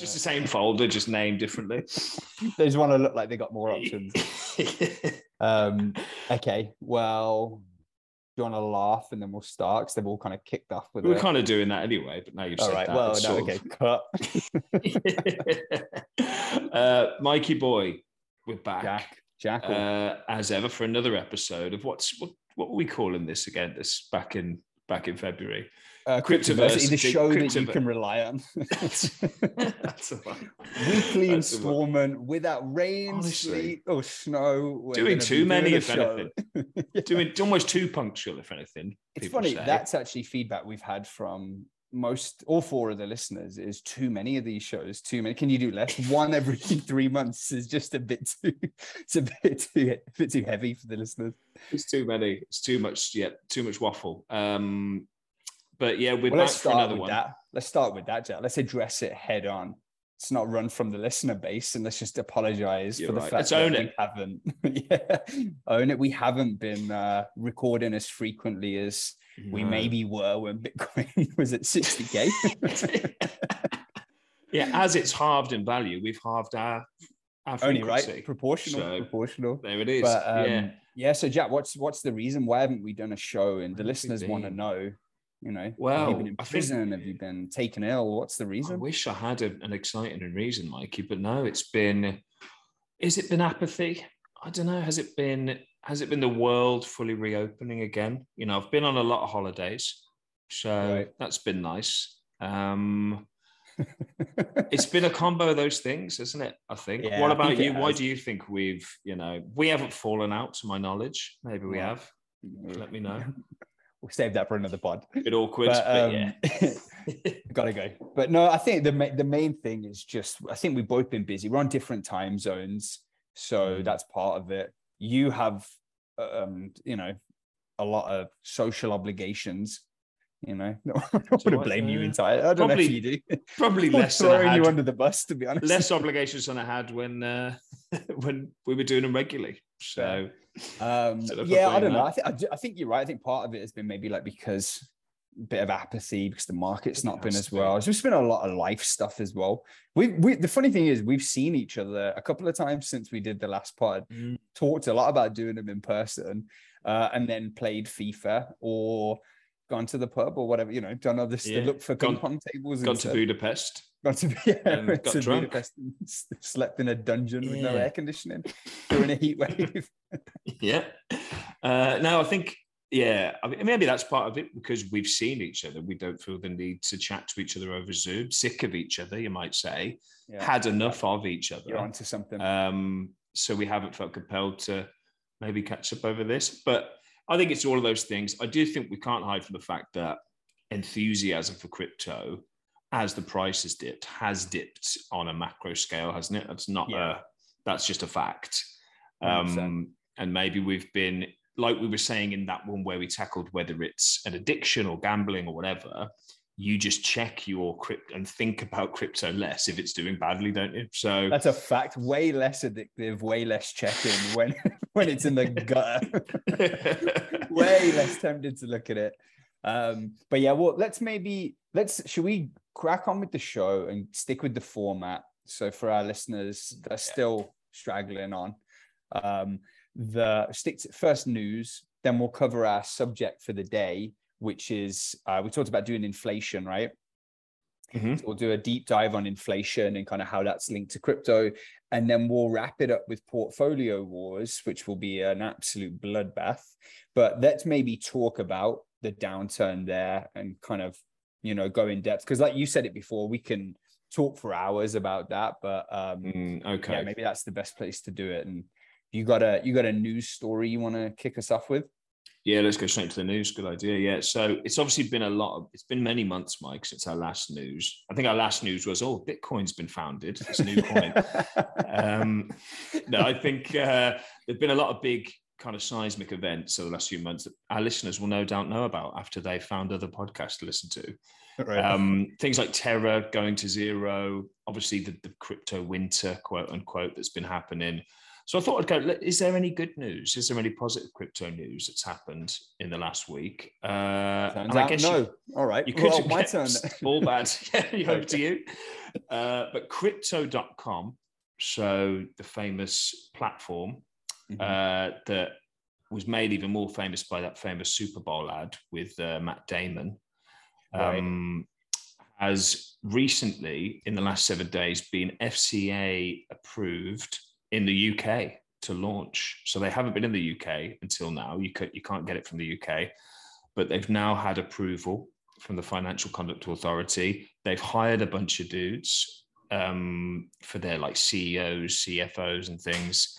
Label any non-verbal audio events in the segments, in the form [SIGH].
just the same folder, just named differently. [LAUGHS] they just want to look like they got more options. [LAUGHS] um, okay, well, do you want to laugh and then we'll start? Because they've all kind of kicked off with it. we are it. kind of doing that anyway, but now you've All said right, that. well, no, okay, of- cut. [LAUGHS] uh, Mikey boy, we're back Jack, Jackal. uh, as ever for another episode of what's what, what were we calling this again? This back in back in February. Uh, Cryptoverse, show that you can rely on. [LAUGHS] [LAUGHS] That's. Weekly installment without rain, Honestly. sleet, or snow. Doing too many, if anything. [LAUGHS] Yeah. Doing almost too punctual, if anything. It's funny. say. That's actually feedback we've had from most, all four of the listeners. Is too many of these shows. Too many. Can you do less? One every three months is just a bit too. It's a bit too, a bit too heavy for the listeners. It's too many. It's too much. Yeah, too much waffle. Um, but yeah, we're Well, back let's for start another with one. that. Let's start with that, Jack. Let's address it head on. Let's not run from the listener base, and let's just apologize You're for the right. fact Let's that own we it. haven't. [LAUGHS] yeah, own it. We haven't been uh, recording as frequently as we maybe were when Bitcoin [LAUGHS] was at 60k. [LAUGHS] yeah, as it's halved in value, we've halved our our Only frequency. right, proportional, So, proportional. There it is. But um, yeah. yeah. so Jack, what's what's the reason? Why haven't we done a show? And the Where have we listeners want to know. You know, have Well, you been in I think- prison? have you been taken ill? What's the reason? I wish I had a, an exciting reason, Mikey, but no, it's been. Is it been apathy? I don't know. Has it been? Has it been the world fully reopening again? You know, I've been on a lot of holidays, so Right. that's been nice. Um, [LAUGHS] it's been a combo of those things, isn't it? I think. Yeah, what about think you? Why has. do you think we've, you know, we haven't fallen out to my knowledge? Maybe we have. Let me know. We'll save that for another pod. bit awkward, But, but, um, yeah. [LAUGHS] Gotta go. But no, I think the ma- the main thing is just I think we've both been busy. We're on different time zones, so Mm. that's part of it. You have, um, you know, a lot of social obligations. You know, [LAUGHS] I don't want to what, blame you uh, entirely. I don't know if you do. Probably [LAUGHS] less than I throwing you under the bus, to be honest. less obligations than I had when uh, when we were doing them regularly. So Um, yeah, I don't know. I think I, do- I think you're right. I think part of it has been maybe like because a bit of apathy because the market's not been as well. It's just been a lot of life stuff as well. We, we the funny thing is we've seen each other a couple of times since we did the last pod. Mm. Talked a lot about doing them in person, uh, and then played FIFA or gone to the pub or whatever. You know, done other stuff. Yeah, Look for ping gone- pong tables. gone and to stuff. Budapest. Gone to [LAUGHS] yeah, got to drunk. Budapest and [LAUGHS] slept in a dungeon with no air conditioning during a heat [LAUGHS] wave. Yeah. Uh, no, I think yeah. I mean, maybe that's part of it because we've seen each other. We don't feel the need to chat to each other over Zoom. Sick of each other, you might say. Yeah. Had enough of each other. You're other. onto something. Um, so we haven't felt compelled to maybe catch up over this. But I think it's all of those things. I do think we can't hide from the fact that enthusiasm for crypto, as the price has dipped, has dipped on a macro scale, hasn't it? That's not Yeah. a that's just a fact. Um, and maybe we've been like we were saying in that one where we tackled whether it's an addiction or gambling or whatever. You just check your crypto and think about crypto less if it's doing badly, don't you? So That's a fact. Way less addictive, way less checking when [LAUGHS] when it's in the gutter. [LAUGHS] way less tempted to look at it. Um, but yeah, well, let's maybe let's should we crack on with the show and stick with the format? So for our listeners that are still straggling on, um, the stick to first news, then we'll cover our subject for the day, which is uh, we talked about doing inflation, right? Mhm. So we'll do a deep dive on inflation and kind of how that's linked to crypto. And then we'll wrap it up with portfolio wars, which will be an absolute bloodbath. But let's maybe talk about the downturn there and kind of, you know, go in depth. Because like you said it before, we can talk for hours about that. But um, Mm, okay. yeah, maybe that's the best place to do it. And you got a you got a news story you want to kick us off with? Yeah, let's go straight to the news. Good idea. Yeah. So it's obviously been a lot of, it's been many months, Mike, since our last news. I think our last news was, oh, Bitcoin's been founded. It's a new coin. [LAUGHS] um, no, I think uh, there've been a lot of big kind of seismic events over the last few months that our listeners will no doubt know about after they found other podcasts to listen to. Right. Um, things like Terra going to zero, obviously the, the crypto winter, quote unquote, that's been happening. So I thought I'd go. Is there any good news? Is there any positive crypto news that's happened in the last week? Uh, Turns out, no. You, All right. You could well, my turn. [LAUGHS] All bad. [LAUGHS] yeah, over to you. Uh, but crypto.com, so the famous platform mm-hmm. uh, that was made even more famous by that famous Super Bowl ad with uh, Matt Damon, um, right. has recently, in the last seven days, been FCA approved in the UK to launch. So they haven't been in the UK until now. You, could, you can't get it from the UK, but they've now had approval from the Financial Conduct Authority. They've hired a bunch of dudes um, for their like CEOs, CFOs, and things,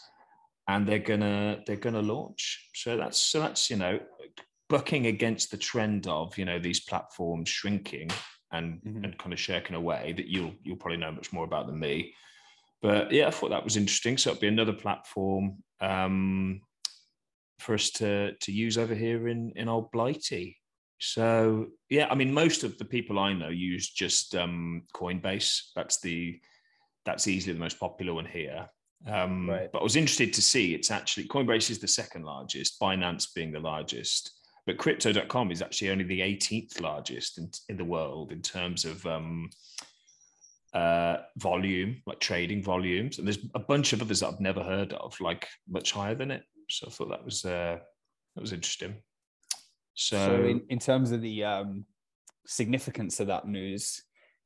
and they're gonna they're gonna launch. So that's so that's you know bucking against the trend of you know these platforms shrinking and mm-hmm. and kind of shirking away. That you'll you'll probably know much more about than me but yeah, I thought that was interesting. So it'll be another platform um, for us to to use over here in in old Blighty. So yeah, I mean, most of the people I know use just um, Coinbase. That's the that's easily the most popular one here. Um, right. But I was interested to see it's actually Coinbase is the second largest, Binance being the largest, but Crypto.com is actually only the 18th largest in, in the world in terms of um, uh, volume, like trading volumes, and there's a bunch of others that I've never heard of, like much higher than it. So I thought that was uh, that was interesting. So, so in, in terms of the um, significance of that news,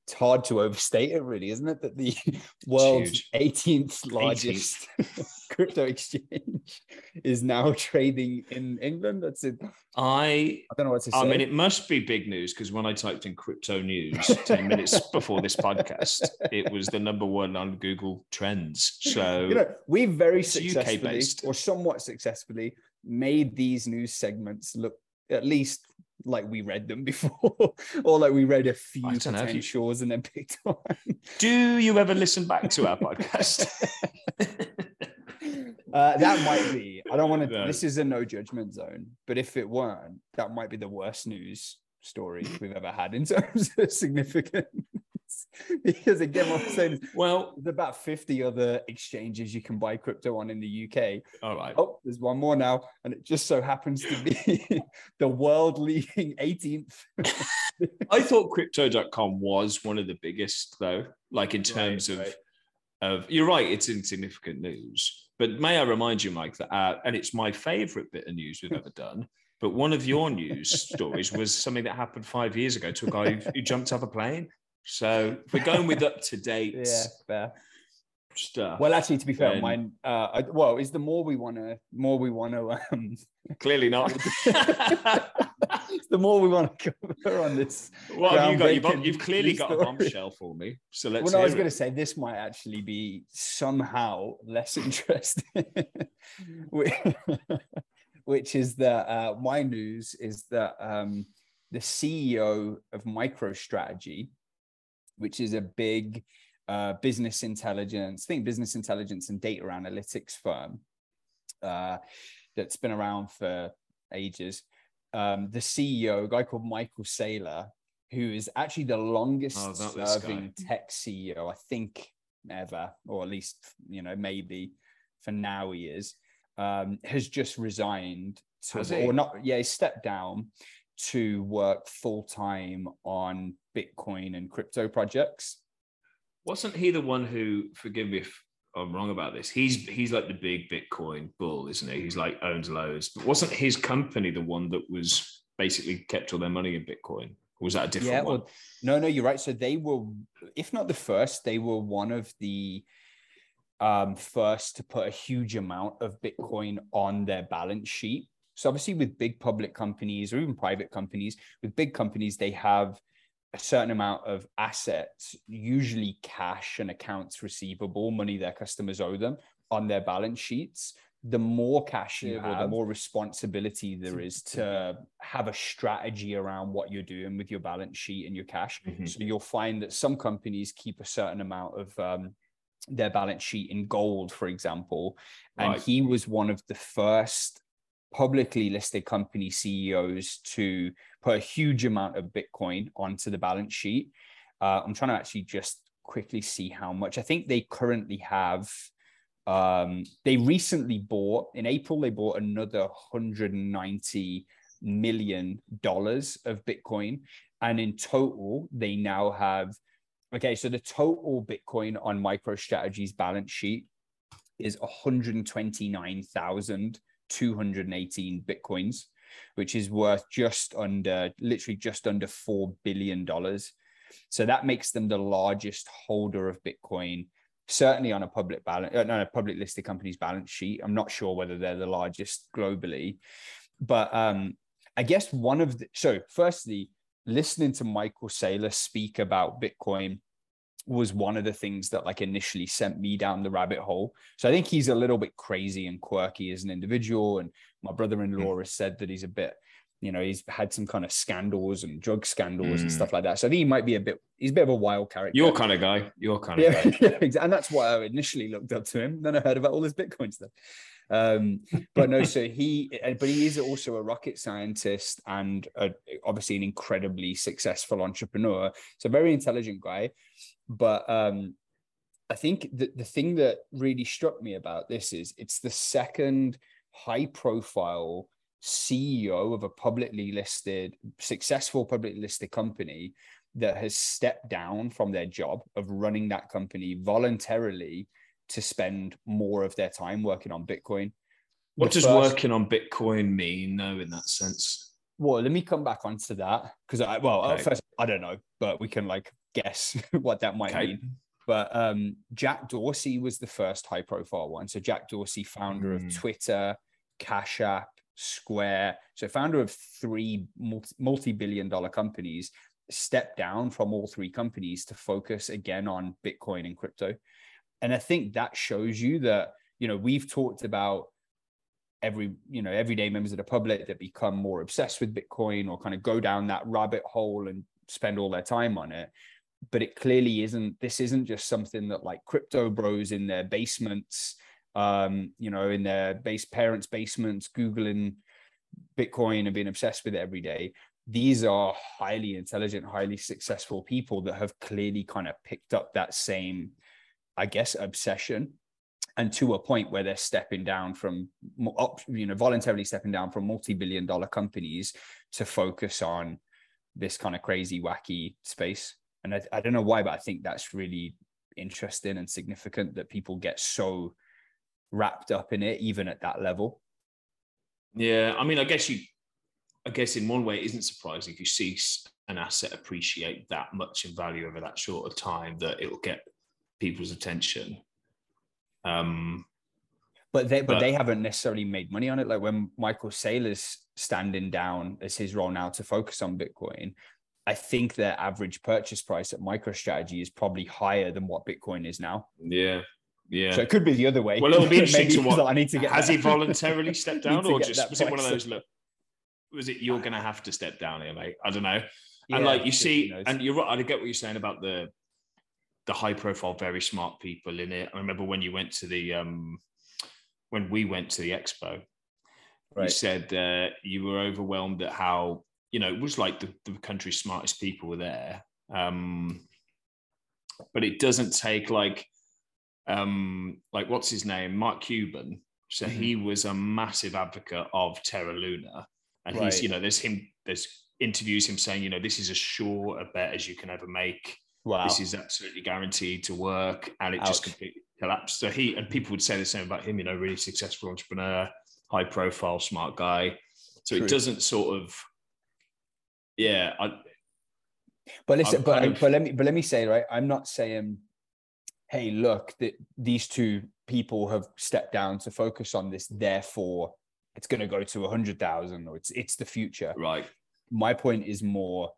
it's hard to overstate it, really, isn't it? That the [LAUGHS] world's 18th largest 18th. [LAUGHS] crypto exchange is now trading in England. That's it. I I don't know what to say. I mean, it must be big news because when I typed in crypto news 10 minutes [LAUGHS] before this podcast, it was the number one on Google Trends. So you know, we very successfully or somewhat successfully made these news segments look at least like we read them [LAUGHS] before, or like we read a few potentials you... and then picked [LAUGHS] one. Do you ever listen back to our podcast? [LAUGHS] uh, that might be. I don't want to. No. This is a no judgment zone, but if it weren't, that might be the worst news story we've ever had in terms of significance. [LAUGHS] because again, what I'm saying is, well, there's about 50 other exchanges you can buy crypto on in the UK. All right. Oh, there's one more now, and it just so happens to be [LAUGHS] the world leading 18th. [LAUGHS] I thought crypto.com was one of the biggest, though, like in terms right, of. Right. Of, you're right, it's insignificant news. But may I remind you, Mike, that uh, and it's my favorite bit of news we've ever done. But one of your news stories was something that happened five years ago to a guy who, who jumped off a plane so we're going with up to date, [LAUGHS] yeah, fair stuff. Well, actually, to be fair, then... mine. Uh, I, well, is the more we want to, more we want to. Um, [LAUGHS] Clearly not. [LAUGHS] the more we want to cover on this. What have you got? You've, you've clearly got a bombshell for me. So let's. Well, I was going to say this might actually be somehow less interesting, which is that uh, my news is that um, the CEO of MicroStrategy which is a big uh, business intelligence, I think business intelligence and data analytics firm uh, that's been around for ages. Um, the CEO, a guy called Michael Saylor, who is actually the longest oh, serving tech CEO, I think, ever, or at least, you know, maybe for now he is, um, has just resigned to, or not, yeah, he stepped down to work full time on Bitcoin and crypto projects. Wasn't he the one who? Forgive me if I'm wrong about this. He's he's like the big Bitcoin bull, isn't he? He's like owns loads. But wasn't his company the one that was basically kept all their money in Bitcoin? Or was that a different yeah, one? Well, no, no, you're right. So they were, if not the first, they were one of the um, first to put a huge amount of Bitcoin on their balance sheet. So obviously, with big public companies or even private companies, with big companies, they have a certain amount of assets, usually cash and accounts receivable, money their customers owe them on their balance sheets. The more cash you have, the more responsibility there is to have a strategy around what you're doing with your balance sheet and your cash. Mm-hmm. So you'll find that some companies keep a certain amount of um, their balance sheet in gold, for example. And right. he was one of the first publicly listed company CEOs to put a huge amount of Bitcoin onto the balance sheet. Uh, I'm trying to actually just quickly see how much. I think they currently have Um, they recently bought in April. They bought another 190 million dollars of Bitcoin, and in total, they now have. Okay, so the total Bitcoin on MicroStrategy's balance sheet is 129,218 Bitcoins, which is worth just under, literally just under $4 billion. So that makes them the largest holder of Bitcoin, certainly on a public balance, uh, no, a public listed company's balance sheet. I'm not sure whether they're the largest globally, but um, I guess one of the, so firstly, listening to Michael Saylor speak about Bitcoin was one of the things that like initially sent me down the rabbit hole. So I think he's a little bit crazy and quirky as an individual. And my brother-in-law mm. has said that he's a bit, you know, he's had some kind of scandals and drug scandals mm. and stuff like that. So I think he might be a bit, he's a bit of a wild character. Your kind of guy. Your kind of yeah, guy. [LAUGHS] Yeah, and that's why I initially looked up to him. Then I heard about all this Bitcoin stuff. Um, but no, so he, but he is also a rocket scientist and a, obviously an incredibly successful entrepreneur. So very intelligent guy. But um, I think the, the thing that really struck me about this is it's the second high profile CEO of a publicly listed, successful publicly listed company that has stepped down from their job of running that company voluntarily to spend more of their time working on Bitcoin. What the does first... working on Bitcoin mean, though, in that sense? Well, let me come back onto that because I well, okay. first I don't know, but we can like guess [LAUGHS] what that might okay. mean. But um, Jack Dorsey was the first high profile one. So Jack Dorsey, founder mm. of. Twitter, Cash App, Square, so founder of three multi billion dollar companies, stepped down from all three companies to focus again on Bitcoin and crypto. And I think that shows you that, you know, we've talked about every, you know, everyday members of the public that become more obsessed with Bitcoin or kind of go down that rabbit hole and spend all their time on it. But it clearly isn't, this isn't just something that like crypto bros in their basements, um, you know, in their base parents' basements, Googling Bitcoin and being obsessed with it every day these are highly intelligent, highly successful people that have clearly kind of picked up that same I guess, obsession and to a point where they're stepping down from you know voluntarily stepping down from multi-billion dollar companies to focus on this kind of crazy wacky space and I, I, don't know why but i think that's really interesting and significant that people get so wrapped up in it even at that level yeah i mean i guess you i guess in one way it isn't surprising if you see an asset appreciate that much in value over that short of time that it will get people's attention. Um, but they but, but, they haven't necessarily made money on it. Like when Michael Saylor's standing down as his role now to focus on Bitcoin, I think their average purchase price at MicroStrategy is probably higher than what Bitcoin is now. Yeah. Yeah. So it could be the other way. Well, it'll be [LAUGHS] interesting to what I need to get. Has that. he voluntarily stepped [LAUGHS] down, or just was it one of those? Look, was it you're going to have to step down here, mate? I don't know. Yeah, and like you see, and you're right. I get what you're saying about the the high profile, very smart people in it. I remember when you went to the um, when we went to the expo, right. you said uh, you were overwhelmed at how you know it was like the, the country's smartest people were there. Um, but it doesn't take like um, like what's his name, Mark Cuban. So mm-hmm. he was a massive advocate of Terra Luna, and right. he's you know there's him there's interviews him saying you know this is as sure a bet as you can ever make wow. this is absolutely guaranteed to work, and it Ouch. just completely collapsed. So he and people would say the same about him. You know, really successful entrepreneur, high profile, smart guy. So True. it doesn't sort of, yeah. I, but listen, but, of, but let me but let me say right. I'm not saying, hey, look, that these two people have stepped down to focus on this. Therefore, it's going to go to a hundred thousand, or it's it's the future. Right. My point is more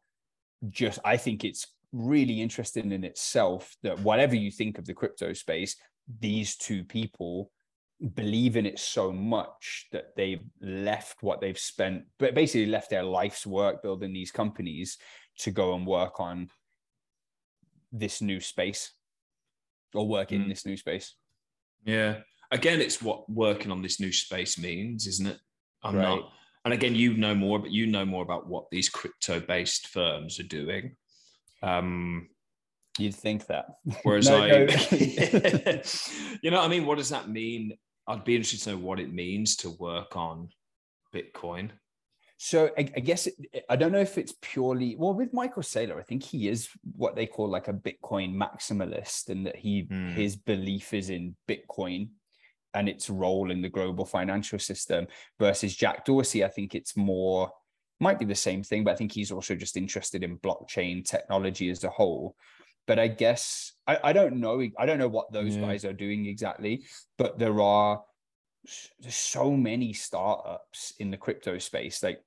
just I think it's really interesting in itself that whatever you think of the crypto space, these two people believe in it so much that they've left what they've spent, but basically left their life's work building these companies to go and work on this new space or work in mm. this new space. Yeah. Again, it's what working on this new space means, isn't it? I'm right. not. And again, you know more, but you know more about what these crypto based firms are doing. Um, You'd think that. Whereas [LAUGHS] no, I, no. [LAUGHS] [LAUGHS] you know, I mean, what does that mean? I'd be interested to know what it means to work on Bitcoin. So I, I guess it, I don't know if it's purely well with Michael Saylor. I think he is what they call like a Bitcoin maximalist, and that he mm. his belief is in Bitcoin and its role in the global financial system. Versus Jack Dorsey, I think it's more might be the same thing, but I think he's also just interested in blockchain technology as a whole. But I guess I, I don't know. I don't know what those yeah. guys are doing exactly, but there are there's so many startups in the crypto space. Like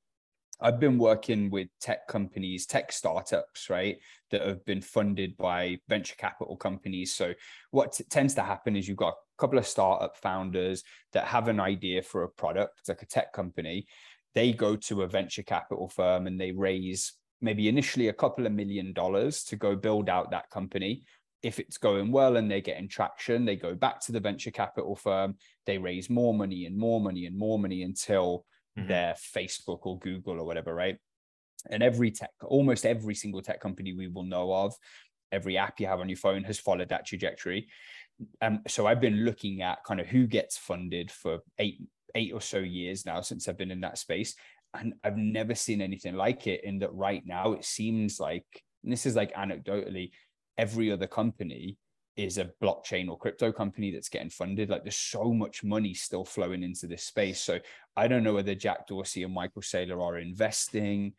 I've been working with tech companies, tech startups, right, that have been funded by venture capital companies. So, what t- tends to happen is you've got a couple of startup founders that have an idea for a product, like a tech company. They go to a venture capital firm and they raise maybe initially a couple of million dollars to go build out that company. If it's going well and they're getting traction, they go back to the venture capital firm, they raise more money and more money and more money until mm-hmm. their Facebook or Google or whatever, right? And every tech, almost every single tech company we will know of, every app you have on your phone has followed that trajectory. Um, so I've been looking at kind of who gets funded for eight eight or so years now since I've been in that space, and I've never seen anything like it. In that right now, it seems like this is like anecdotally, every other company is a blockchain or crypto company that's getting funded. Like there's so much money still flowing into this space. So I don't know whether Jack Dorsey and Michael Saylor are investing,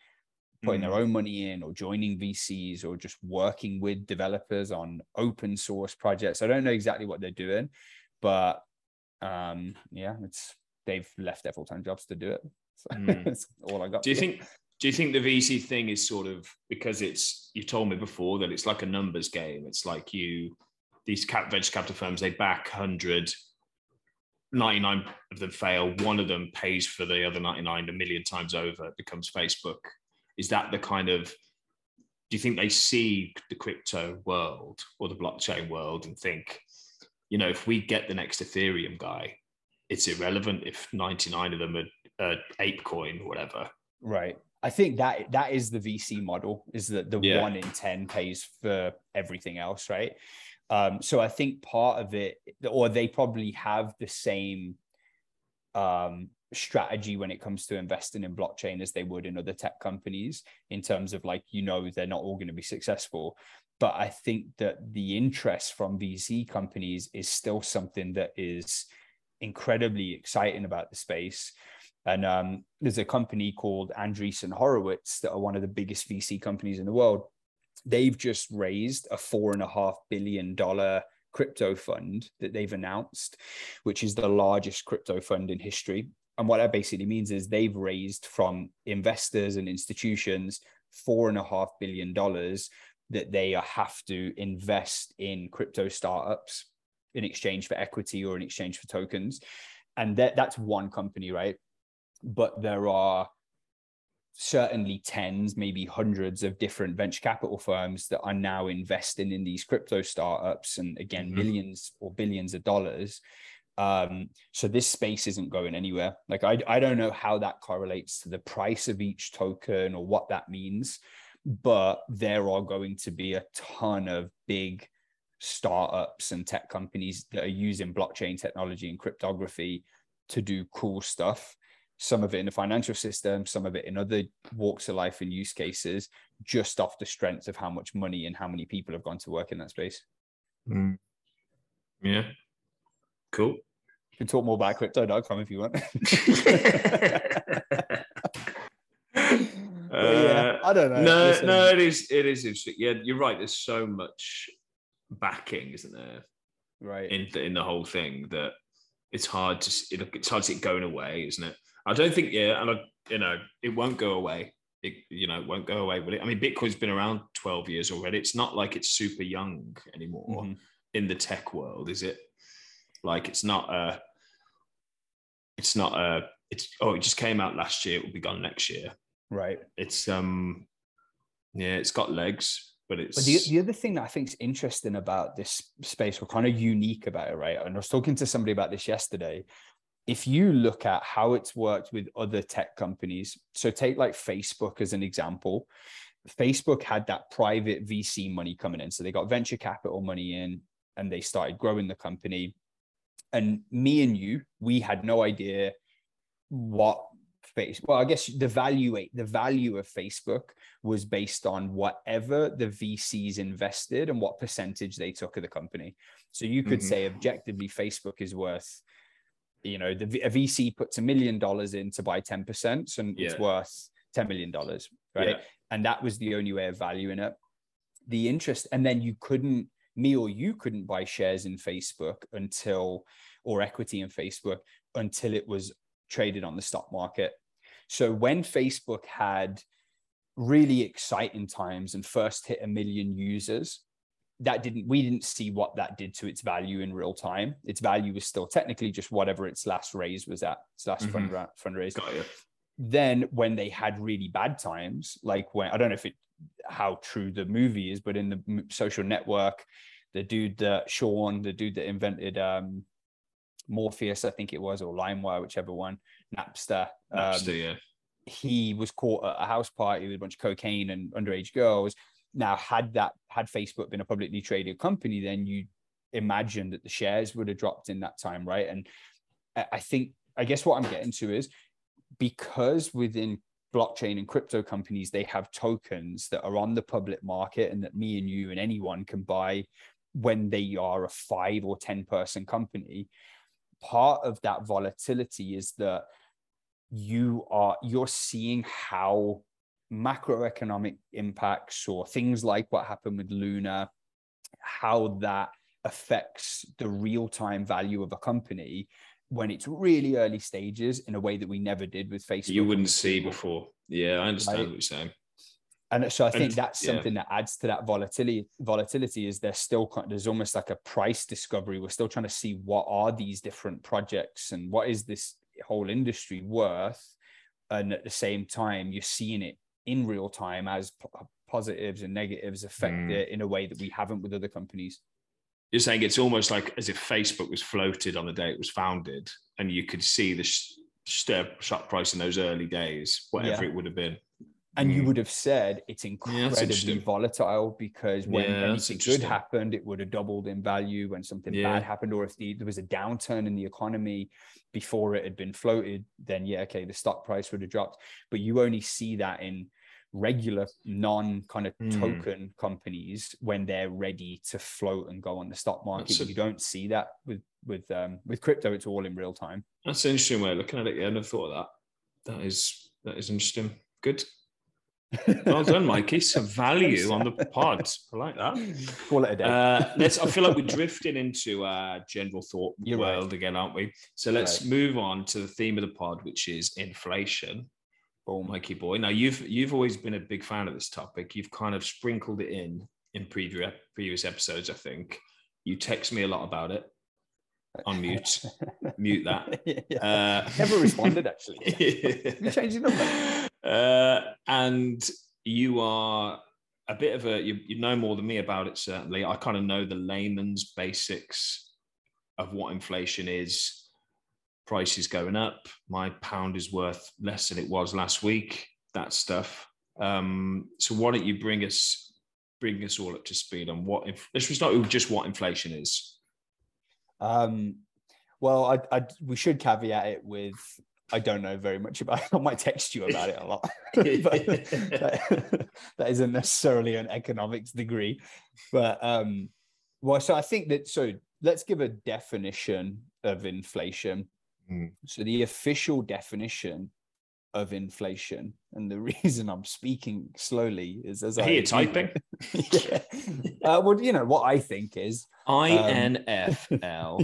putting mm. their own money in, or joining VCs, or just working with developers on open source projects. I don't know exactly what they're doing, but um, yeah, it's they've left their full time jobs to do it. So mm. [LAUGHS] that's all I got. Do you think? Do you think the VC thing is sort of because it's you told me before that it's like a numbers game? It's like you these cap, venture capital firms, they back 100, 99 of them fail. One of them pays for the other 99 a million times over, it becomes Facebook. Is that the kind of, do you think they see the crypto world or the blockchain world and think, you know, if we get the next Ethereum guy, it's irrelevant if 99 of them are, are ApeCoin or whatever. Right. I think that that is the VC model is that the yeah. one in 10 pays for everything else, right? Um, so I think part of it, or they probably have the same um, strategy when it comes to investing in blockchain as they would in other tech companies, in terms of like, you know, they're not all going to be successful. But I think that the interest from VC companies is still something that is incredibly exciting about the space. And um, there's a company called Andreessen Horowitz that are one of the biggest VC companies in the world they've just raised a four and a half billion dollar crypto fund that they've announced, which is the largest crypto fund in history. And what that basically means is they've raised from investors and institutions four and a half billion dollars that they have to invest in crypto startups in exchange for equity or in exchange for tokens. And that, that's one company, right? But there are certainly tens, maybe hundreds of different venture capital firms that are now investing in these crypto startups and again, mm-hmm. millions or billions of dollars. Um, so this space isn't going anywhere. Like I, I don't know how that correlates to the price of each token or what that means, but there are going to be a ton of big startups and tech companies that are using blockchain technology and cryptography to do cool stuff some of it in the financial system, some of it in other walks of life and use cases, just off the strength of how much money and how many people have gone to work in that space. Mm. Yeah. Cool. You can talk more about crypto.com if you want. [LAUGHS] yeah, I don't know. No, Listen. no, it is it is interesting. Yeah, you're right. There's so much backing, isn't there? Right. In the, in the whole thing that it's hard to it's hard to see it going away, isn't it? I don't think, yeah, and I, you know, it won't go away. It, you know, won't go away. But I mean, Bitcoin's been around 12 years already. It's not like it's super young anymore mm-hmm. in the tech world, is it? Like it's not a, it's not a, it's, oh, it just came out last year. It will be gone next year. Right. It's, um, yeah, it's got legs, but it's. But the, the other thing that I think is interesting about this space, or kind of unique about it, right? And I was talking to somebody about this yesterday if you look at how it's worked with other tech companies, so take like Facebook as an example, Facebook had that private VC money coming in. So they got venture capital money in and they started growing the company. And me and you, we had no idea what face well i guess the value the value of facebook was based on whatever the vcs invested and what percentage they took of the company so you could mm-hmm. say objectively facebook is worth you know the a vc puts a million dollars in to buy 10% and yeah. it's worth 10 million dollars right yeah. and that was the only way of valuing it the interest and then you couldn't me or you couldn't buy shares in facebook until or equity in facebook until it was traded on the stock market so when facebook had really exciting times and first hit a million users that didn't we didn't see what that did to its value in real time. Its value was still technically just whatever its last raise was at its last mm-hmm. fund, fundraise. Then when they had really bad times like when i don't know if it how true the movie is but in the social network the dude that sean the dude that invented um morpheus i think it was or limewire whichever one napster, napster um, yeah he was caught at a house party with a bunch of cocaine and underage girls now, had that had Facebook been a publicly traded company, then you imagine that the shares would have dropped in that time, right? And I think I guess what I'm getting to is because within blockchain and crypto companies, they have tokens that are on the public market and that me and you and anyone can buy when they are a five or 10 person company. Part of that volatility is that you are you're seeing how macroeconomic impacts or things like what happened with Luna, how that affects the real time value of a company when it's really early stages in a way that we never did with Facebook. You wouldn't see before. Yeah, I understand right? what you're saying. And so I think and, that's something yeah. that adds to that volatility. Volatility is there's still there's almost like a price discovery. We're still trying to see what are these different projects and what is this whole industry worth. And at the same time, you're seeing it in real time as p- positives and negatives affect mm. it in a way that we haven't with other companies. You're saying it's almost like as if Facebook was floated on the day it was founded, and you could see the sh- stock price in those early days, whatever yeah. it would have been. And mm. you would have said it's incredibly yeah, volatile because when yeah, anything good happened, it would have doubled in value. When something bad happened, or if the, there was a downturn in the economy before it had been floated, then yeah, okay, the stock price would have dropped. But you only see that in regular non kind of mm. token companies when they're ready to float and go on the stock market. A, you don't see that with with um, with crypto. It's all in real time. That's an interesting way of looking at it. Yeah, I never thought of that. That is that is interesting. Good. Well done, Mikey. [LAUGHS] Some value on the pod. I like that. Call it a day. Uh, let's. I feel like we're drifting into uh, general thought You're world right. again, aren't we? So let's right. move on to the theme of the pod, which is inflation. Oh, Mikey boy. Now you've you've always been a big fan of this topic. You've kind of sprinkled it in in previous previous episodes. I think you text me a lot about it. On mute, [LAUGHS] mute that. [LAUGHS] Yeah. Uh, Never responded actually. you changed your number. Uh, and you are a bit of a you, you know more than me about it. Certainly, I kind of know the layman's basics of what inflation is prices going up. My pound is worth less than it was last week. That stuff. Um, so why don't you bring us bring us all up to speed on what? If, let's start with just what inflation is. Um, well, I, I, we should caveat it with I don't know very much about it. [LAUGHS] I might text you about it a lot, [LAUGHS] [LAUGHS] but that, that isn't necessarily an economics degree. But um, well, so I think that so let's give a definition of inflation. Mm. So the official definition of inflation, and the reason I'm speaking slowly is as I hear typing. yeah. Uh, well, you know what I think is I N F L.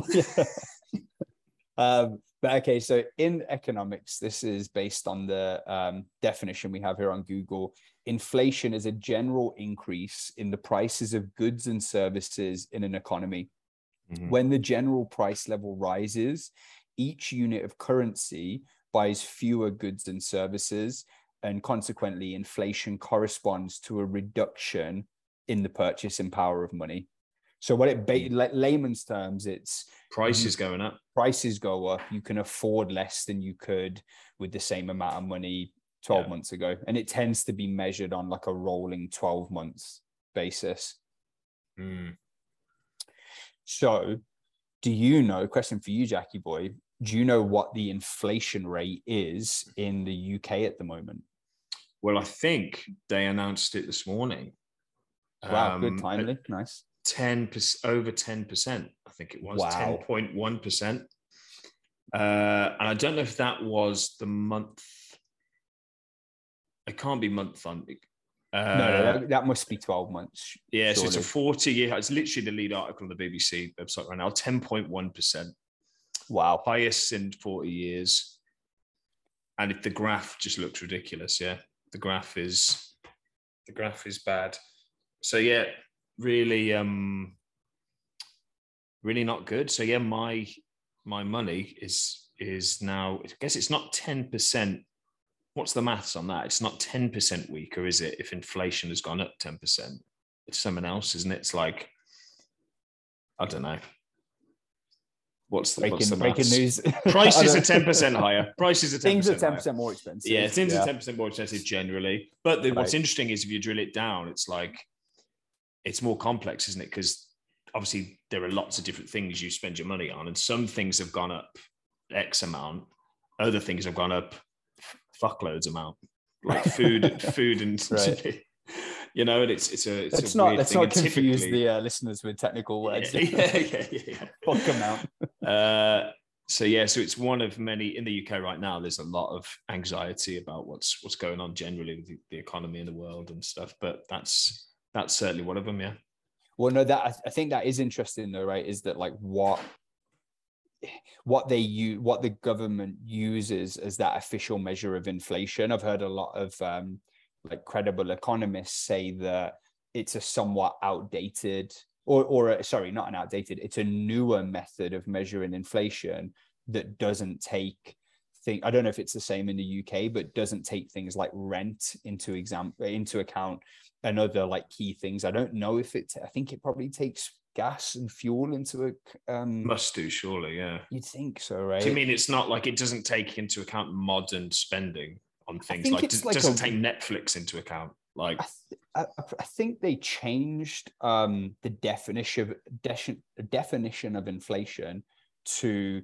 Um, but okay, so in economics, this is based on the um, definition we have here on Google. Inflation is a general increase in the prices of goods and services in an economy. Mm-hmm. When the general price level rises, each unit of currency buys fewer goods and services, and consequently, inflation corresponds to a reduction in the purchasing power of money. So what it ba- like layman's terms, it's prices going up. Prices go up. You can afford less than you could with the same amount of money 12 Yeah. months ago. And it tends to be measured on like a rolling 12 months basis. Mm. So, do you know? Question for you, Jackie boy. Do you know what the inflation rate is in the UK at the moment? Well, I think they announced it this morning. Wow, Um, good timely, nice. Ten percent, over ten percent. I think it was Wow. ten point one percent. Uh, and I don't know if that was the month. It can't be month on. Uh, no, no, that, that must be 12 months. yeah, so it's a forty-year. It's literally the lead article on the BBC website right now. Ten point one percent, Wow. highest in forty years. And if the graph just looks ridiculous, yeah, the graph is the graph is bad. So yeah, really, um, really not good. So yeah, my my money is is now. I guess it's not ten percent. What's the maths on that? It's not ten percent weaker, is it? If inflation has gone up ten percent, it's someone else, isn't it? It's like I don't know. What's the, what's Breaking, the breaking news. [LAUGHS] Prices [LAUGHS] are ten percent higher. Prices are ten Things are 10% more expensive. yeah, things are ten percent more expensive generally. But the, what's interesting is if you drill it down, it's like it's more complex, isn't it? Because obviously there are lots of different things you spend your money on, and some things have gone up X amount, other things have gone up fuckloads amount, like food, [LAUGHS] food, and Right. [LAUGHS] you know, and it's it's a it's Let's a not let's thing, not and confuse the uh, listeners with technical words. [LAUGHS] yeah, yeah, yeah, yeah. Fuck amount. Uh, so yeah, so it's one of many in the UK right now. There's a lot of anxiety about what's what's going on generally with the, the economy in the world and stuff. But that's that's certainly one of them. Yeah, Well, no, that I, think that is interesting though, right? Is that like what what they use, what the government uses as that official measure of inflation. I've heard a lot of um, like credible economists say that it's a somewhat outdated, or or a, sorry, not an outdated. It's a newer method of measuring inflation that doesn't take thing. I don't know if it's the same in the UK, but doesn't take things like rent into exam into account and other like key things. I don't know if it. I think it probably takes gas and fuel into a. Um, must do surely. Yeah. you'd think so, right? Do you mean it's not like it doesn't take into account modern spending on things? Like, does, like doesn't a- take Netflix into account? Like, I, th- I, I think they changed um, the definition of de- definition of inflation to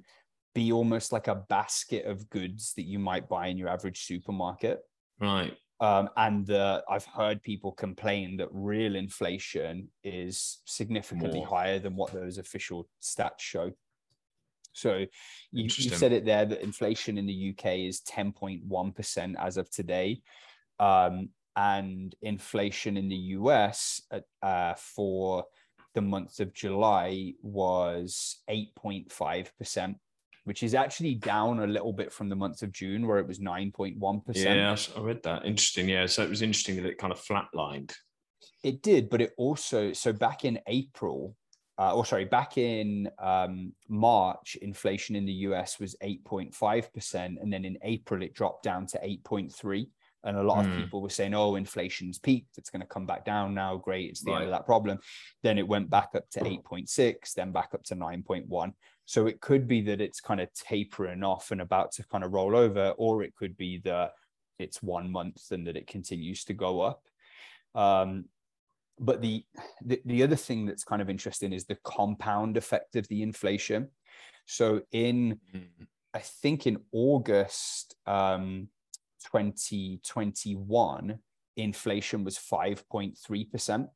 be almost like a basket of goods that you might buy in your average supermarket. right? Um, and uh, I've heard people complain that real inflation is significantly More. higher than what those official stats show. So you, you said it there that inflation in the UK is 10.1% as of today. Um, and inflation in the US at, uh, for the month of July was 8.5%, which is actually down a little bit from the month of June, where it was 9.1%. Yeah, I read that. Interesting. Yeah, so it was interesting that it kind of flatlined. It did, but it also so back in April, uh, or sorry, back in um, March, inflation in the US was eight point five percent, and then in April it dropped down to eight point three. And a lot Hmm. of people were saying, "Oh, inflation's peaked; it's going to come back down now. Great, it's the end of that problem." Then it went back up to eight point six, then back up to nine point one. So it could be that it's kind of tapering off and about to kind of roll over, or it could be that it's one month and that it continues to go up. Um, but the, the the other thing that's kind of interesting is the compound effect of the inflation. So in I think in August um, 2021, inflation was 5.3%.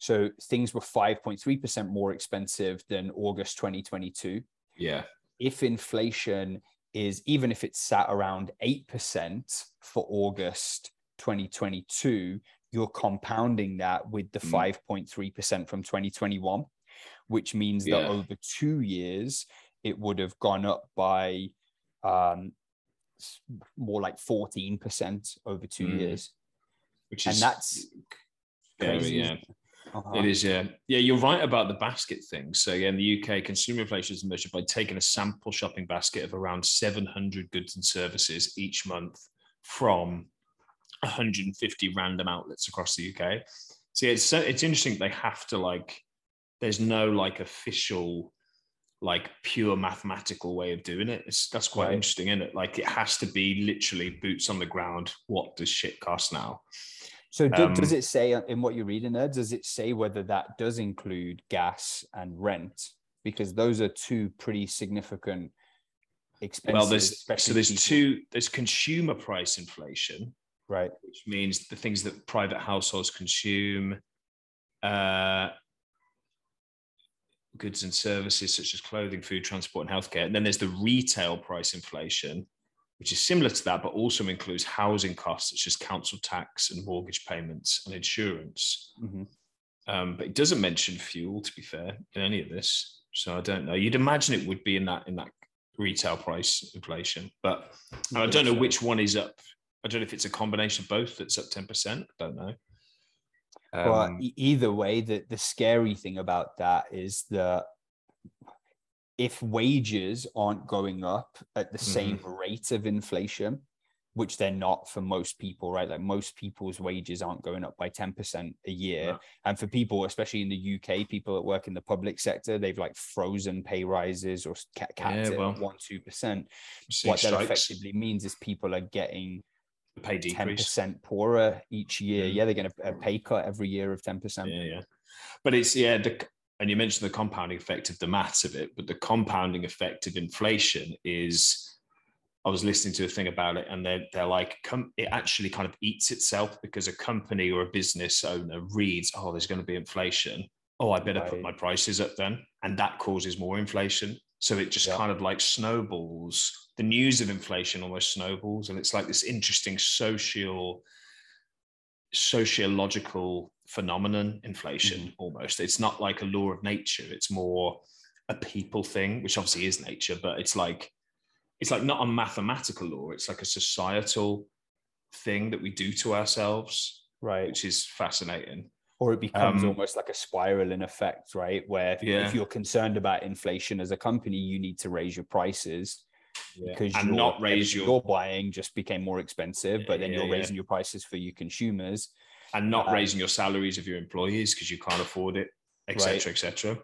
So things were 5.3% more expensive than August 2022. Yeah. If inflation is, even if it's sat around 8% for August 2022, you're compounding that with the Mm. 5.3% from 2021, which means Yeah. that over two years, it would have gone up by um, more like 14% over two Mm. years. Which And is that's scary, crazy, yeah. Uh-huh. It is, yeah. Yeah, you're right about the basket thing. So, yeah, in the UK, consumer inflation is measured by taking a sample shopping basket of around 700 goods and services each month from 150 random outlets across the UK. So, yeah, it's, it's interesting. They have to like, there's no like official like pure mathematical way of doing it. It's that's quite Right. interesting, isn't it? Like it has to be literally boots on the ground. What does shit cost now? So do, does Um, it say in what you're reading there? Does it say whether that does include gas and rent? Because those are two pretty significant expenses. well, there's so there's people- two. There's consumer price inflation, right. which means the things that private households consume, uh, goods and services such as clothing, food, transport, and healthcare. And then there's the retail price inflation, which is similar to that, but also includes housing costs such as council tax and mortgage payments and insurance. Mhm. Um, but it doesn't mention fuel, to be fair, in any of this. So I don't know. You'd imagine it would be in that in that retail price inflation, but I don't know which one is up. I don't know if it's a combination of both that's up ten percent. I don't know. Well, Um, e- either way, the, the scary thing about that is that if wages aren't going up at the same Mm-hmm. rate of inflation, which they're not for most people, right? Like most people's wages aren't going up by 10% a year. No. And for people, especially in the UK, people that work in the public sector, they've like frozen pay rises or ca- capped Yeah, it well, at one, 2%. What that strikes, effectively means is people are getting pay 10% poorer each year. Mm. Yeah, they're going to a pay cut every year of ten percent. Yeah, yeah. But it's yeah, the, and you mentioned the compounding effect of the maths of it, but the compounding effect of inflation is. I was listening to a thing about it, and they're they're like, com- it actually kind of eats itself because a company or a business owner reads, oh, there's going to be inflation. Oh, I better put my prices up then, and that causes more inflation. So it just Yeah. kind of like snowballs. The news of inflation almost snowballs, and it's like this interesting social sociological phenomenon inflation almost it's not like a law of nature it's more a people thing which obviously is nature but it's like it's like not a mathematical law it's like a societal thing that we do to ourselves Right. which is fascinating Or it becomes Um, almost like a spiraling effect, right? Where if, Yeah. if you're concerned about inflation as a company, you need to raise your prices because and not raise your you're buying just became more expensive, but then Yeah, you're yeah. raising your prices for your consumers. And not uh, raising your salaries of your employees because you can't afford it etc Right. etc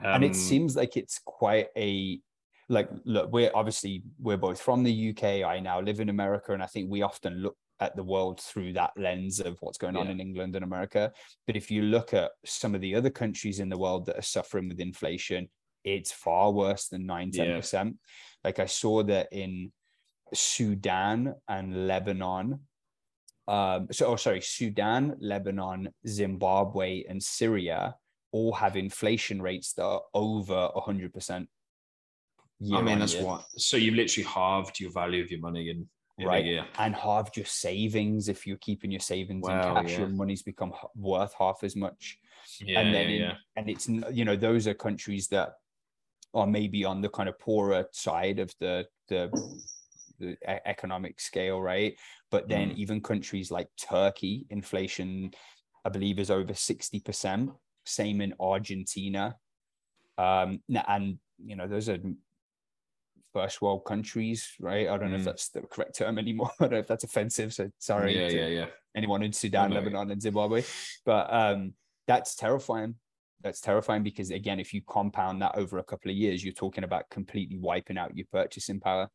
and it Um, seems like it's quite a like look we're obviously we're both from the uk i now live in america and i think we often look at the world through that lens of what's going on Yeah. in england and america but if you look at some of the other countries in the world that are suffering with inflation it's far worse than 9 Yeah. 10% like i saw that in sudan and lebanon um so oh sorry sudan lebanon zimbabwe and syria all have inflation rates that are over 100% i mean that's year, what so you've literally halved your value of your money in, in Right. a year and halved your savings if you're keeping your savings in Wow, cash yeah. your money's become worth half as much yeah and then yeah, in, yeah. and it's you know those are countries that are maybe on the kind of poorer side of the the, the economic scale right but then Mm. even countries like turkey inflation i believe is over 60% same in argentina um and you know those are first world countries right i don't know if Mm. that's the correct term anymore [LAUGHS] i don't know if that's offensive so sorry yeah to- yeah yeah anyone in Sudan, no. Lebanon, and Zimbabwe. But um, that's terrifying. That's terrifying because again, if you compound that over a couple of years, you're talking about completely wiping out your purchasing power.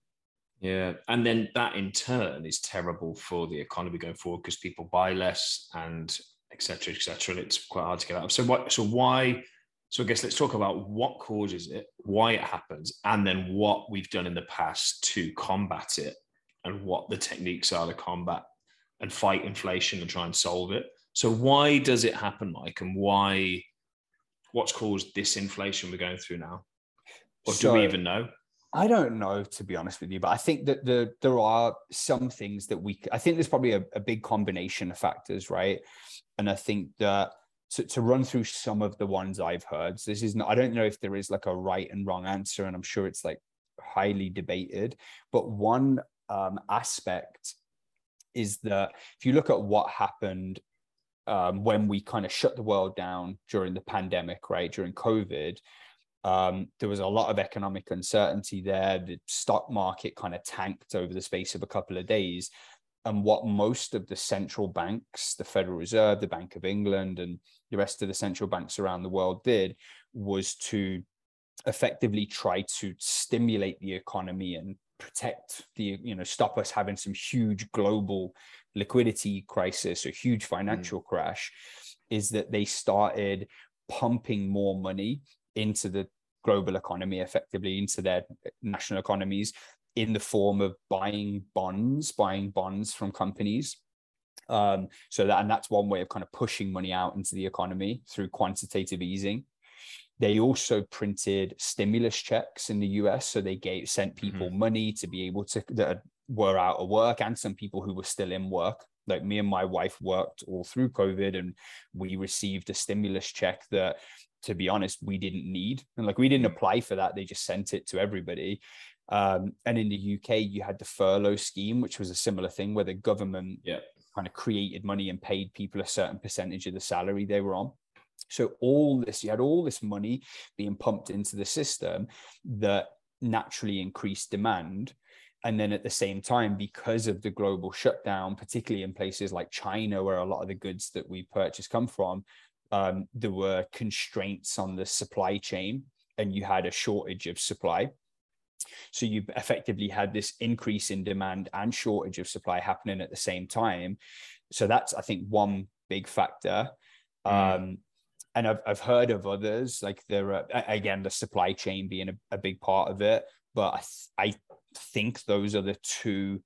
Yeah, and then that in turn is terrible for the economy going forward because people buy less and etc. etc. and it's quite hard to get out of. So what? So why? So I guess let's talk about what causes it, why it happens, and then what we've done in the past to combat it, and what the techniques are to combat and fight inflation and try and solve it. So why does it happen, Mike, and why? What's caused this inflation we're going through now, or do we even know? I don't know, to be honest with you, but I think that the there are some things that we. I think there's probably a, a big combination of factors, right? And I think that to, to run through some of the ones I've heard, so this is not. I don't know if there is like a right and wrong answer, and I'm sure it's like highly debated. But one um, aspect is that if you look at what happened um, when we kind of shut the world down during the pandemic, right, during COVID, um, there was a lot of economic uncertainty there. The stock market kind of tanked over the space of a couple of days. And what most of the central banks, the Federal Reserve, the Bank of England, and the rest of the central banks around the world did was to effectively try to stimulate the economy and protect the you know stop us having some huge global liquidity crisis or huge mm. financial mm. crash is that they started pumping more money into the global economy effectively into their national economies in the form of buying bonds buying bonds from companies um, so that and that's one way of kind of pushing money out into the economy through quantitative easing they also printed stimulus checks in the US. So they gave sent people mm-hmm. money to be able to that were out of work and some people who were still in work. Like me and my wife worked all through COVID and we received a stimulus check that to be honest, we didn't need. And like we didn't mm. apply for that. They just sent it to everybody. Um, and in the UK, you had the furlough scheme, which was a similar thing where the government yeah. kind of created money and paid people a certain percentage of the salary they were on. So all this, you had all this money being pumped into the system that naturally increased demand. And then at the same time, because of the global shutdown, particularly in places like China, where a lot of the goods that we purchase come from, um, there were constraints on the supply chain and you had a shortage of supply. So you effectively had this increase in demand and shortage of supply happening at the same time. So that's, I think, one big factor. Mm. Um, and I've, I've heard of others like there are again the supply chain being a, a big part of it but I, th- I think those are the two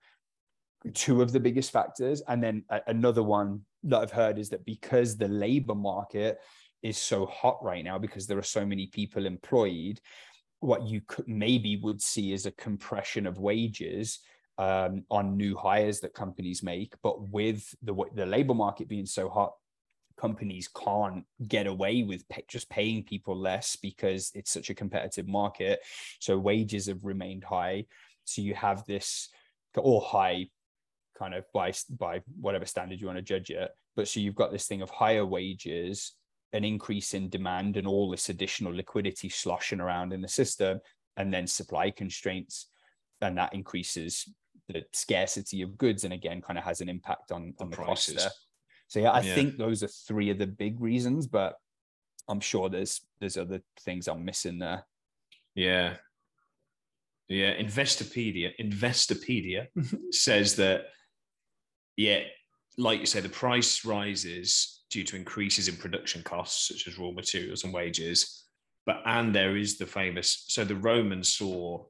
two of the biggest factors and then another one that i've heard is that because the labor market is so hot right now because there are so many people employed what you could maybe would see is a compression of wages um, on new hires that companies make but with the the labor market being so hot companies can't get away with pay, just paying people less because it's such a competitive market. So wages have remained high. So you have this or high kind of by by whatever standard you want to judge it. But so you've got this thing of higher wages, an increase in demand, and all this additional liquidity sloshing around in the system, and then supply constraints, and that increases the scarcity of goods, and again, kind of has an impact on, on the, the cost there. So yeah, I yeah. think those are three of the big reasons, but I'm sure there's there's other things I'm missing there. Yeah. Yeah, Investopedia, Investopedia [LAUGHS] says that yeah, like you say, the price rises due to increases in production costs, such as raw materials and wages. But and there is the famous so the Romans saw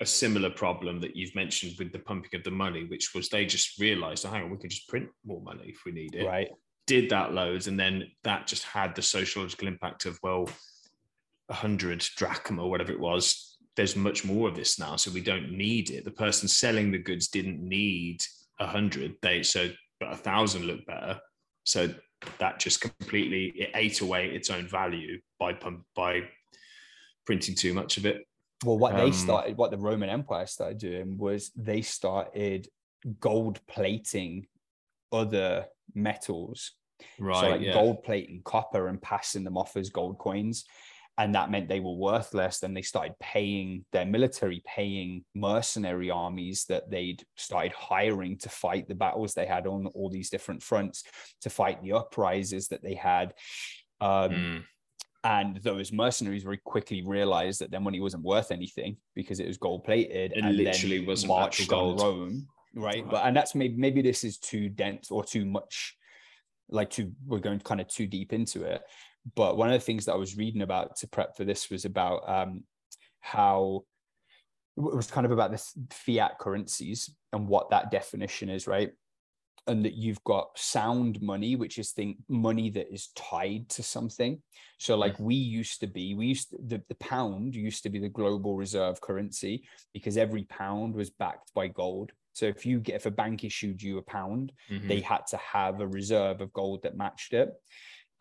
a similar problem that you've mentioned with the pumping of the money, which was they just realized, oh, hang on, we can just print more money if we need it. Right. Did that loads, and then that just had the sociological impact of well, a hundred drachma or whatever it was. There's much more of this now, so we don't need it. The person selling the goods didn't need a hundred. They so but a thousand looked better. So that just completely it ate away its own value by pump by printing too much of it. Well, what um, they started, what the Roman Empire started doing was they started gold plating other metals. Right. So like yeah. gold plating copper and passing them off as gold coins. And that meant they were worthless. Then they started paying their military, paying mercenary armies that they'd started hiring to fight the battles they had on all these different fronts, to fight the uprisings that they had. Um, mm and those mercenaries very quickly realized that their money wasn't worth anything because it was gold plated it and literally was marched gold. on Rome, right? right? But and that's maybe maybe this is too dense or too much, like too we're going kind of too deep into it. But one of the things that I was reading about to prep for this was about um, how it was kind of about this fiat currencies and what that definition is, right? and that you've got sound money which is think money that is tied to something so like we used to be we used to, the, the pound used to be the global reserve currency because every pound was backed by gold so if you get if a bank issued you a pound mm-hmm. they had to have a reserve of gold that matched it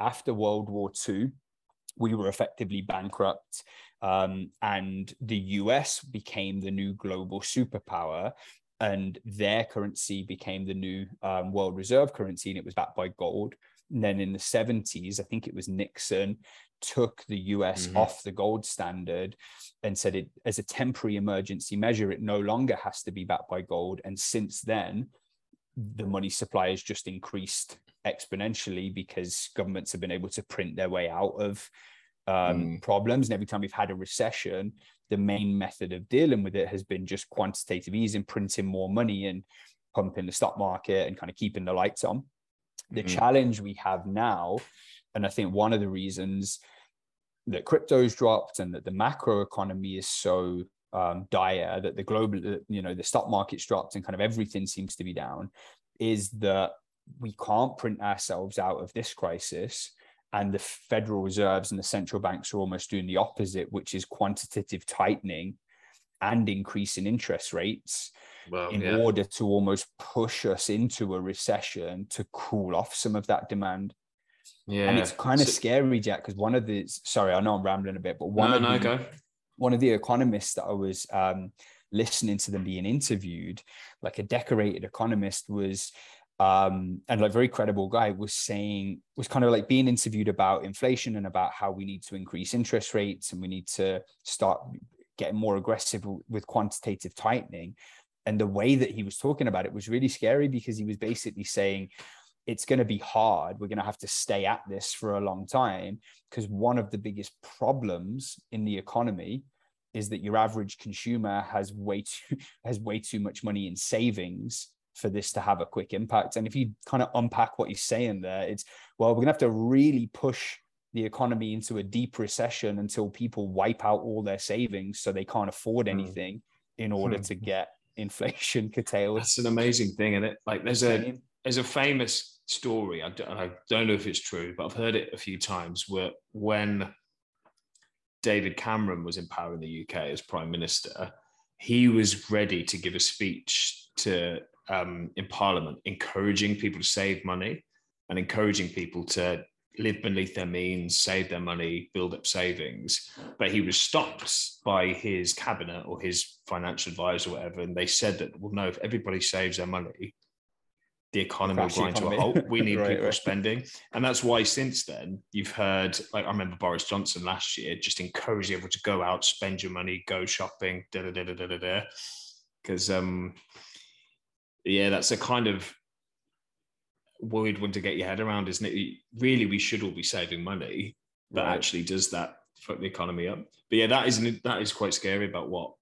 after world war ii we were effectively bankrupt um, and the US became the new global superpower and their currency became the new um, world reserve currency and it was backed by gold and then in the 70s i think it was nixon took the us mm-hmm. off the gold standard and said it as a temporary emergency measure it no longer has to be backed by gold and since then the money supply has just increased exponentially because governments have been able to print their way out of um, Mm. problems. And every time we've had a recession, the main method of dealing with it has been just quantitative easing, printing more money and pumping the stock market and kind of keeping the lights on. The Mhm. challenge we have now, and I think one of the reasons that crypto's dropped and that the macro economy is so um, dire that the global, you know, the stock market's dropped and kind of everything seems to be down, is that we can't print ourselves out of this crisis. And the Federal Reserves and the central banks are almost doing the opposite, which is quantitative tightening and increasing interest rates Well, in yeah. order to almost push us into a recession to cool off some of that demand. yeah. And it's kind of So- scary, Jack, because one of the sorry, I know I'm rambling a bit, but one no, of no, the, go. one of the economists that I was um, listening to them being interviewed, like a decorated economist, was um, and like very credible guy was saying was kind of like being interviewed about inflation and about how we need to increase interest rates and we need to start getting more aggressive with quantitative tightening. And the way that he was talking about it was really scary because he was basically saying it's going to be hard. We're going to have to stay at this for a long time because one of the biggest problems in the economy is that your average consumer has way too [LAUGHS] has way too much money in savings for this to have a quick impact. And if you kind of unpack what he's saying there, it's well, we're gonna have to really push the economy into a deep recession until people wipe out all their savings so they can't afford Hmm. anything in order Hmm. to get inflation [LAUGHS] curtailed. That's an amazing thing, and it like there's a there's a famous story. I don't, I don't know if it's true, but I've heard it a few times. Where when David Cameron was in power in the UK as prime minister, he was ready to give a speech to um, in Parliament, encouraging people to save money and encouraging people to live beneath their means, save their money, build up savings. But he was stopped by his cabinet or his financial advisor, or whatever, and they said that, well, no, if everybody saves their money, the economy will grind to a halt. We need [LAUGHS] Right, people right. spending. And that's why since then you've heard, like I remember Boris Johnson last year just encouraging everyone to go out, spend your money, go shopping, da da da da da da. Because um yeah, that's a kind of worried one to get your head around, isn't it? Really, we should all be saving money, but Right. actually does that fuck the economy up? But yeah, that is that is quite scary about what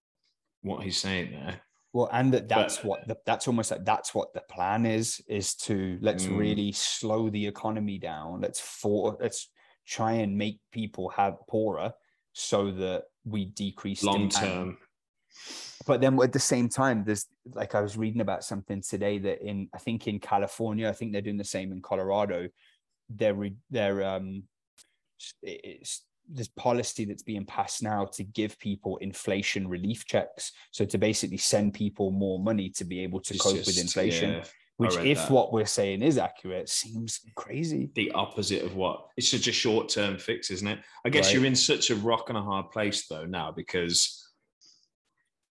what he's saying there. Well, and that that's But- what the, that's almost like that's what the plan is is to let's Mm. really slow the economy down. Let's for let's try and make people have poorer so that we decrease Long term. But then at the same time, there's like I was reading about something today that in I think in California, I think they're doing the same in Colorado. They're re, they're um it's this policy that's being passed now to give people inflation relief checks. So to basically send people more money to be able to It's cope with inflation, yeah, which if that. what we're saying is accurate, seems crazy. the opposite of what it's such a short term fix, isn't it? I guess Right. you're in such a rock and a hard place though now because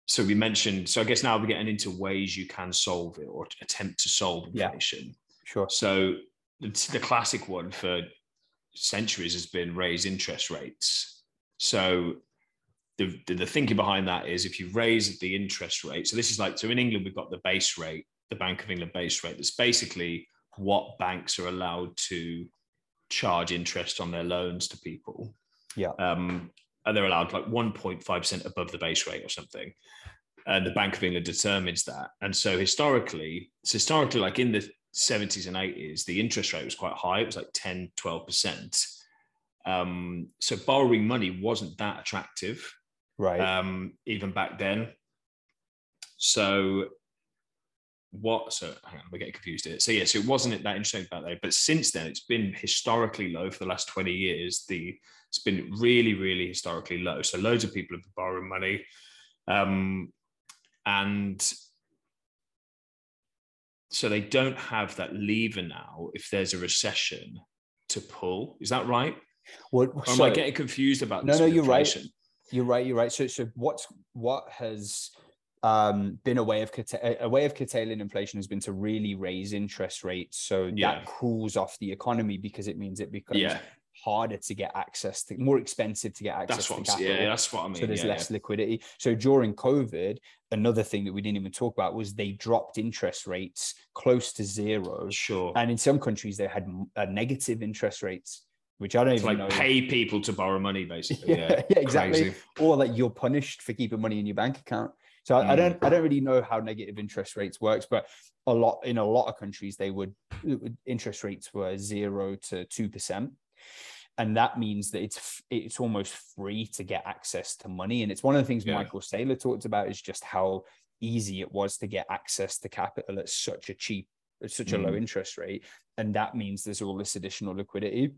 so we mentioned so I guess now we're getting into ways you can solve it or attempt to solve Yeah. inflation. Sure. So the, the classic one for centuries has been raise interest rates. So the, the, the thinking behind that is if you raise the interest rate, so this is like, so in England, we've got the base rate, the Bank of England base rate. That's basically what banks are allowed to charge interest on their loans to people. Yeah. Um, and they're allowed like 1.5% above the base rate or something. And the Bank of England determines that. And so historically, it's historically like in the 70s and 80s, the interest rate was quite high. It was like 10, 12%. Um, so borrowing money wasn't that attractive Right. um, even back then. So what? So hang on, we're getting confused here. So yeah, so it wasn't that interesting back then, but since then it's been historically low for the last twenty years. The it's been really, really historically low. So loads of people have been borrowing money, um, and so they don't have that lever now if there's a recession to pull. Is that right? What, Or am so- I getting confused about No, this no, you're right. You're right. You're right. So, so what's what has um, been a way of curta- a way of curtailing inflation has been to really raise interest rates, so Yeah. that cools off the economy because it means it becomes Yeah, harder to get access to, more expensive to get access that's what to I'm capital. Yeah, that's what I mean. so there's yeah, less liquidity. So during COVID, another thing that we didn't even talk about was they dropped interest rates close to zero. Sure. and in some countries they had uh, negative interest rates. which I don't It's even like know. pay people to borrow money, basically. [LAUGHS] yeah, Yeah, yeah, exactly. Crazy. Or like you're punished for keeping money in your bank account. So I, I Mm. don't I don't really know how negative interest rates works, but a lot in a lot of countries they would interest rates were zero to two percent. And that means that it's it's almost free to get access to money. And it's one of the things Yeah. Michael Saylor talked about is just how easy it was to get access to capital at such a cheap, at such a low Mm. interest rate. And that means there's all this additional liquidity.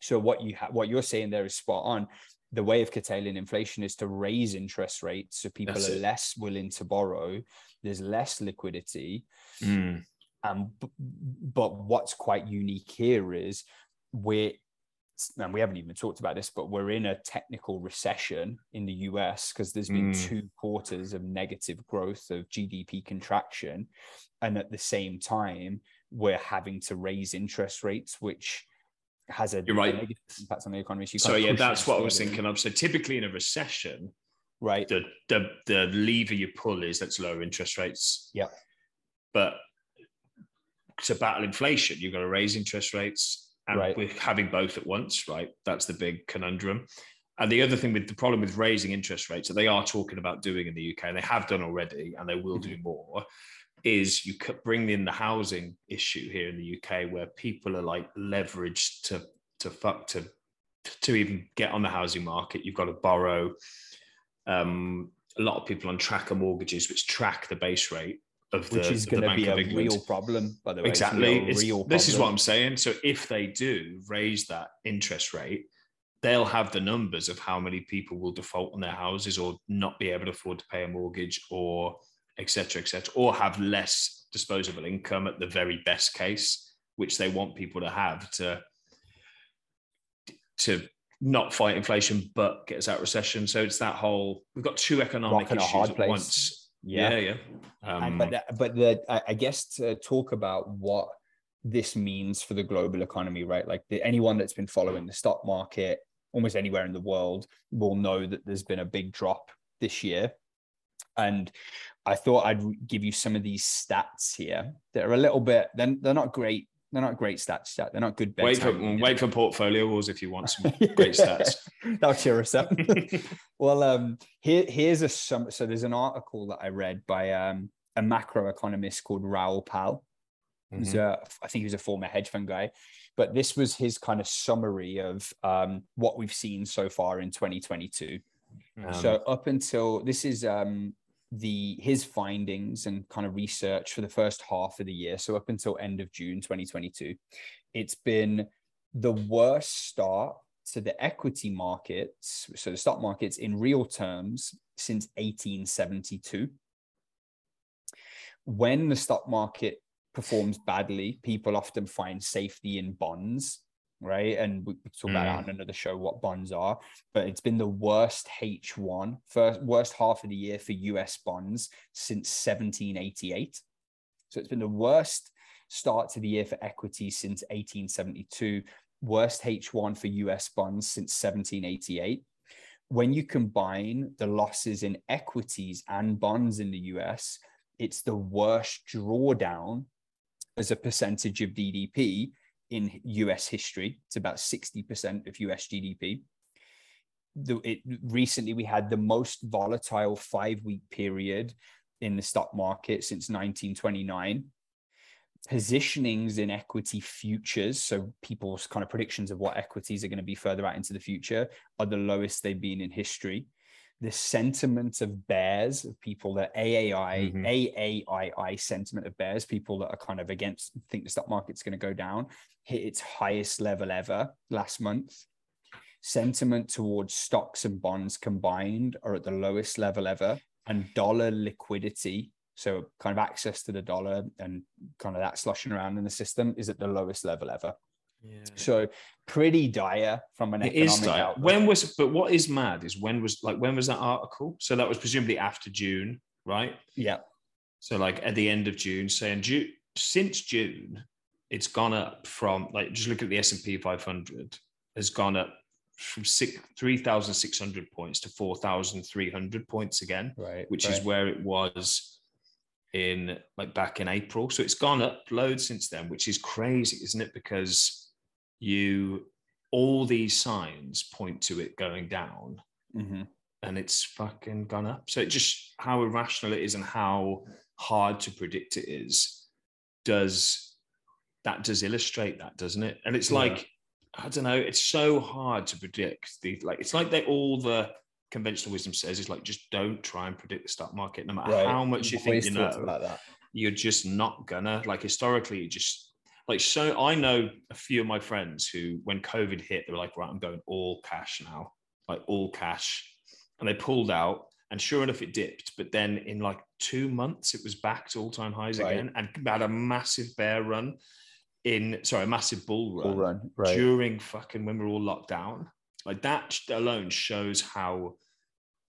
So what you have, what you're saying there is spot on. The way of curtailing inflation is to raise interest rates so people That's are it. less willing to borrow. There's less liquidity, Mm. um, but what's quite unique here is we're and we haven't even talked about this, but we're in a technical recession in the US because there's been Mm. two quarters of negative growth of GDP contraction. And at the same time, we're having to raise interest rates, which has a, You're right. a negative impact on the economy. So, So yeah, that's what I was thinking of. So typically in a recession, Right. the the the lever you pull is let's lower interest rates. Yeah. But to battle inflation, you've got to raise interest rates, and Right. we're having both at once, right? That's the big conundrum. And the other thing with the problem with raising interest rates that they are talking about doing in the UK, and they have done already, and they will mm-hmm. do more, is you bring in the housing issue here in the UK, where people are like leveraged to to fuck to to even get on the housing market. You've got to borrow. Um, a lot of people on tracker mortgages, which track the base rate of the, Which is going to be a real problem, by the way. Exactly. It's- real this is what. I'm saying. So if they do raise that interest rate, they'll have the numbers of how many people will default on their houses or not be able to afford to pay a mortgage or et cetera, et cetera, or have less disposable income at the very best case, which they want people to have to to not fight inflation but get us out of recession. So it's that whole we've got two economic Rock in a issues at place. once. Yeah. Yeah, yeah. Um, And- but that, but the I, I guess to talk about what this means for the global economy, right? Like the, anyone that's been following the stock market almost anywhere in the world will know that there's been a big drop this year. And I thought I'd give you some of these stats here that are a little bit. They're, they're not great. They're not great stats. Stat. They're not good. wait for wait for portfolio wars if you want some [LAUGHS] great stats. [LAUGHS] That'll cheer us up. [LAUGHS] well, um, here here's a sum. So there's an article that I read by um, a macroeconomist called Raoul Pal. He's Mhm. a, I think he was a former hedge fund guy, but this was his kind of summary of um, what we've seen so far in 2022. Um, so up until this is um, the his findings and kind of research for the first half of the year. So up until end of June 2022, it's been the worst start to the equity markets, so the stock markets in real terms since 1872. When the stock market performs badly, people often find safety in bonds, right? And we talk about that mm. on another show what bonds are, but it's been the worst H1, first worst half of the year for US bonds since 1788. So it's been the worst start to the year for equity since 1872, worst H1 for US bonds since 1788. When you combine the losses in equities and bonds in the US, it's the worst drawdown as a percentage of GDP in US history. It's about 60% of US GDP. The, it, recently, we had the most volatile five week period in the stock market since 1929. Positionings in equity futures, so people's kind of predictions of what equities are going to be further out into the future, are the lowest they've been in history. The sentiment of bears, of people that AAI, Mhm. AAII sentiment of bears, people that are kind of against, think the stock market's going to go down, hit its highest level ever last month. Sentiment towards stocks and bonds combined are at the lowest level ever, and dollar liquidity, so kind of access to the dollar and kind of that sloshing around in the system, is at the lowest level ever. So pretty dire from an It is dire. outlook. When was but what is mad is when was like when was that article? So that was presumably after June, right? yeah, So like at the end of June, saying June since June, it's gone up from like just look at the S and P 500 has gone up from six three thousand six hundred points to four thousand three hundred points again, right. which right. is where it was in like back in April. So it's gone up loads since then, which is crazy, isn't it? Because you all these signs point to it going down. Mm-hmm. And it's fucking gone up. So it just how irrational it is and how hard to predict it is, does that does illustrate that, doesn't it? And it's Yeah. like, I don't know, it's so hard to predict. The like it's like they all the conventional wisdom says is like just don't try and predict the stock market, no matter how much you think you know about that. you're just not gonna like historically you just like so i know a few of my friends who when covid hit they were like right i'm going all cash now like all cash and they pulled out and sure enough it dipped but then in like two months it was back to all-time highs Right. again and had a massive bear run in sorry a massive bull run, Bull run, right? during fucking when we we're all locked down like that alone shows how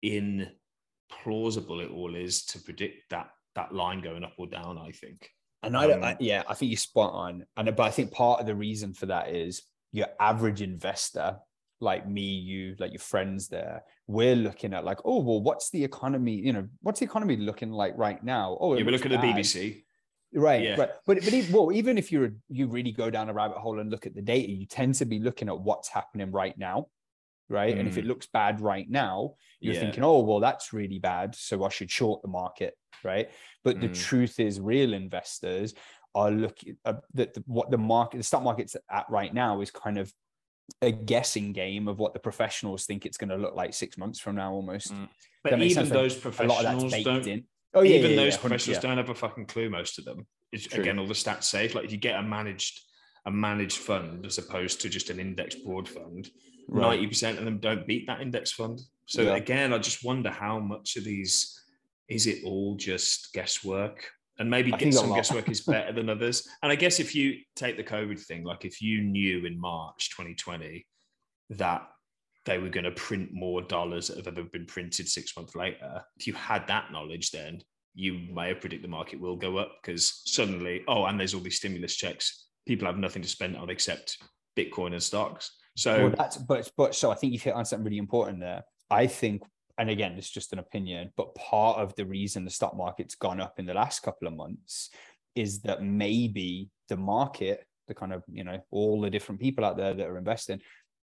implausible it all is to predict that that line going up or down i think And I, don't, I Um, yeah, I think you're spot on. And but I think part of the reason for that is your average investor, like me, you, like your friends there, we're looking at like, oh well, what's the economy? You know, what's the economy looking like right now? Oh, yeah, we looks look at the bbc Right, Yeah. right. But but even, well, even if you're you really go down a rabbit hole and look at the data, you tend to be looking at what's happening right now, right? And if it Mm. looks bad right now, you're Yeah. thinking, oh well, that's really bad, so I should short the market, right? But the Mm. truth is, real investors are looking uh, that the, what the market, the stock market's at right now is kind of a guessing game of what the professionals think it's going to look like six months from now, almost. Mm. But even those A lot of professionals don't in. Oh yeah, even yeah, those professionals don't have a fucking clue most of them it's, True. again all the stats say like if you get a managed a managed fund as opposed to just an index broad fund Right. 90% of them don't beat that index fund. So Yeah. again i just wonder how much of these is it all just guesswork? And maybe get some guesswork is better than [LAUGHS] others. And i guess if you take the covid thing like if you knew in march 2020 that they were going to print more dollars that have ever been printed six months later if you had that knowledge then you may have predicted the market will go up because suddenly oh and there's all these stimulus checks. People have nothing to spend on except bitcoin and stocks so well, that's but but so I think you've hit on something really important there. I think, and again, it's just an opinion, but part of the reason the stock market's gone up in the last couple of months is that maybe the market, the kind of you know all the different people out there that are investing,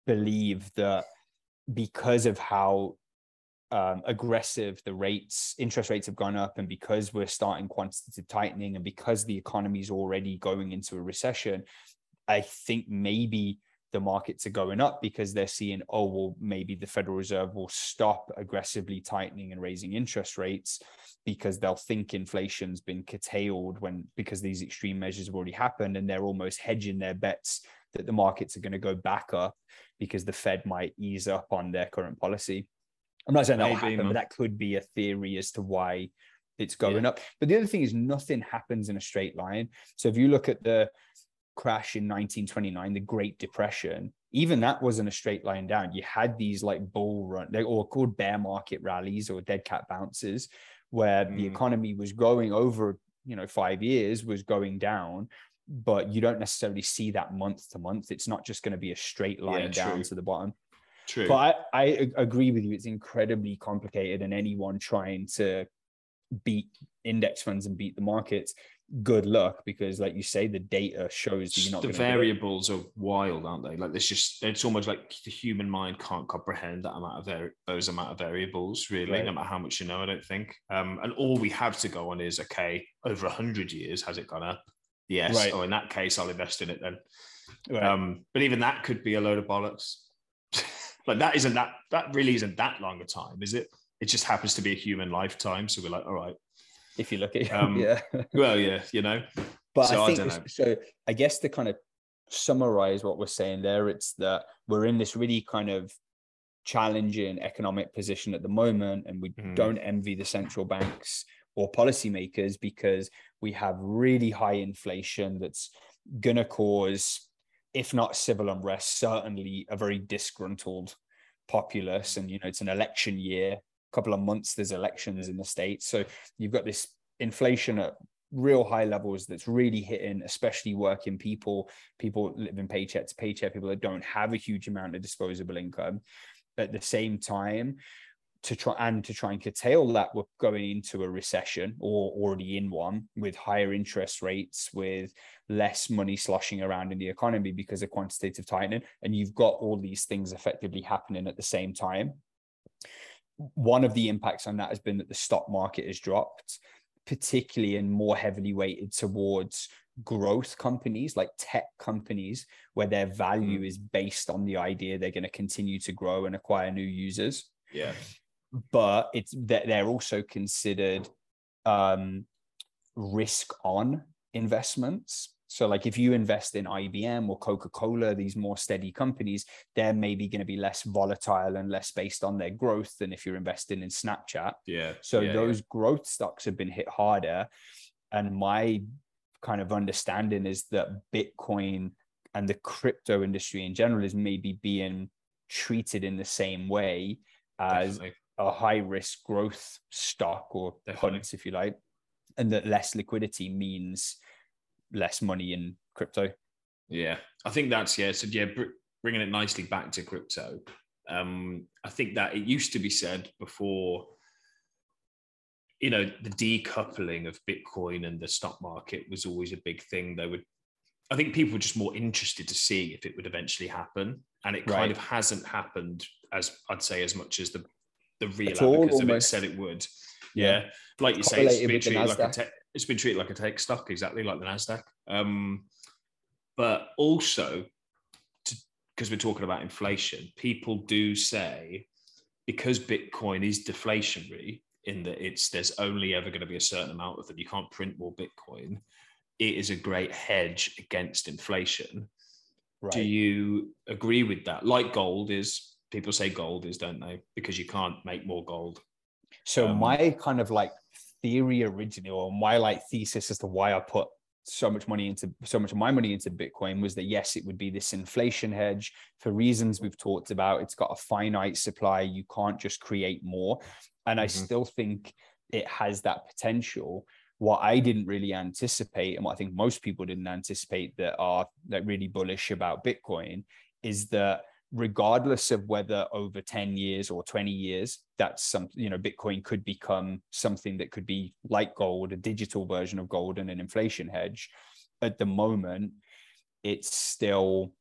believe that because of how um, aggressive the rates, interest rates have gone up, and because we're starting quantitative tightening, and because the economy is already going into a recession, I think maybe the markets are going up because they're seeing, oh, well, maybe the Federal Reserve will stop aggressively tightening and raising interest rates because they'll think inflation's been curtailed when because these extreme measures have already happened and they're almost hedging their bets that the markets are going to go back up because the Fed might ease up on their current policy. I'm not saying that happen, man. but that could be a theory as to why it's going up. But the other thing is nothing happens in a straight line. So if you look at the crash in 1929, the Great Depression, even that wasn't a straight line down. You had these like bull run, they or called bear market rallies or dead cat bounces, where the Mm. economy was growing over, you know, five years was going down, but you don't necessarily see that month to month. It's not just going to be a straight line Yeah, down to the bottom. true But I, I agree with you. It's incredibly complicated, and anyone trying to beat index funds and beat the markets, good luck because, like you say, the data shows that you're not the going to do it. variables are wild, aren't they? Like there's just it's almost like the human mind can't comprehend that amount of those amount of variables, really, Right. no matter how much you know. I don't think. Um, and all we have to go on is okay, over a hundred years has it gone up? Yes. Right. Oh, in that case, I'll invest in it then. Right. Um, but even that could be a load of bollocks. [LAUGHS] like that isn't that that really isn't that long a time, is it? It just happens to be a human lifetime. So we're like, all right, if you look at um, yeah. well, yeah, you know, But So I I think don't know. so. I guess to kind of summarize what we're saying there, it's that we're in this really kind of challenging economic position at the moment, and we Mhm. don't envy the central banks or policymakers because we have really high inflation that's going to cause, if not civil unrest, certainly a very disgruntled populace. And you know, it's an election year. A couple of months, there's elections in the states, so you've got this inflation at real high levels that's really hitting especially working people people living paycheck to paycheck people that don't have a huge amount of disposable income. At the same time to try and to try and curtail that, we're going into a recession or already in one with higher interest rates, with less money sloshing around in the economy because of quantitative tightening, and you've got all these things effectively happening at the same time. One of the impacts on that has been that the stock market has dropped, particularly and more heavily weighted towards growth companies like tech companies where their value mm. is based on the idea they're going to continue to grow and acquire new users. Yeah. But it's that they're also considered um, risk on investments so like if you invest in IBM or Coca-Cola, these more steady companies, they're maybe going to be less volatile and less based on their growth than if you're investing in Snapchat. Yeah. So yeah, those yeah. growth stocks have been hit harder. And my kind of understanding is that Bitcoin and the crypto industry in general is maybe being treated in the same way as Definitely. a high risk growth stock or punts, if you like, and that less liquidity means less money in crypto. Yeah, I think that's yeah. So yeah, br- bringing it nicely back to crypto. Um, I think that it used to be said before you know the decoupling of bitcoin and the stock market was always a big thing they would i think people were just more interested to see if it would eventually happen and it right. kind of hasn't happened as i'd say as much as the the real At advocates of it said it would yeah, yeah. like you say it's treated like a te- it's been treated like a tech stock exactly like the nasdaq um, but also because we're talking about inflation people do say because bitcoin is deflationary in that it's there's only ever going to be a certain amount of it. You can't print more Bitcoin. It is a great hedge against inflation. Right. Do you agree with that? Like gold is, people say gold is, don't they? Because you can't make more gold. So um, my kind of like theory originally, or my like thesis as to why I put so much money into so much of my money into Bitcoin was that yes, it would be this inflation hedge for reasons we've talked about. It's got a finite supply. You can't just create more. And I mm-hmm. still think it has that potential. What I didn't really anticipate, and what I think most people didn't anticipate that are like really bullish about Bitcoin, is that regardless of whether over 10 years or 20 years that's some you know bitcoin could become something that could be like gold a digital version of gold and an inflation hedge at the moment it's still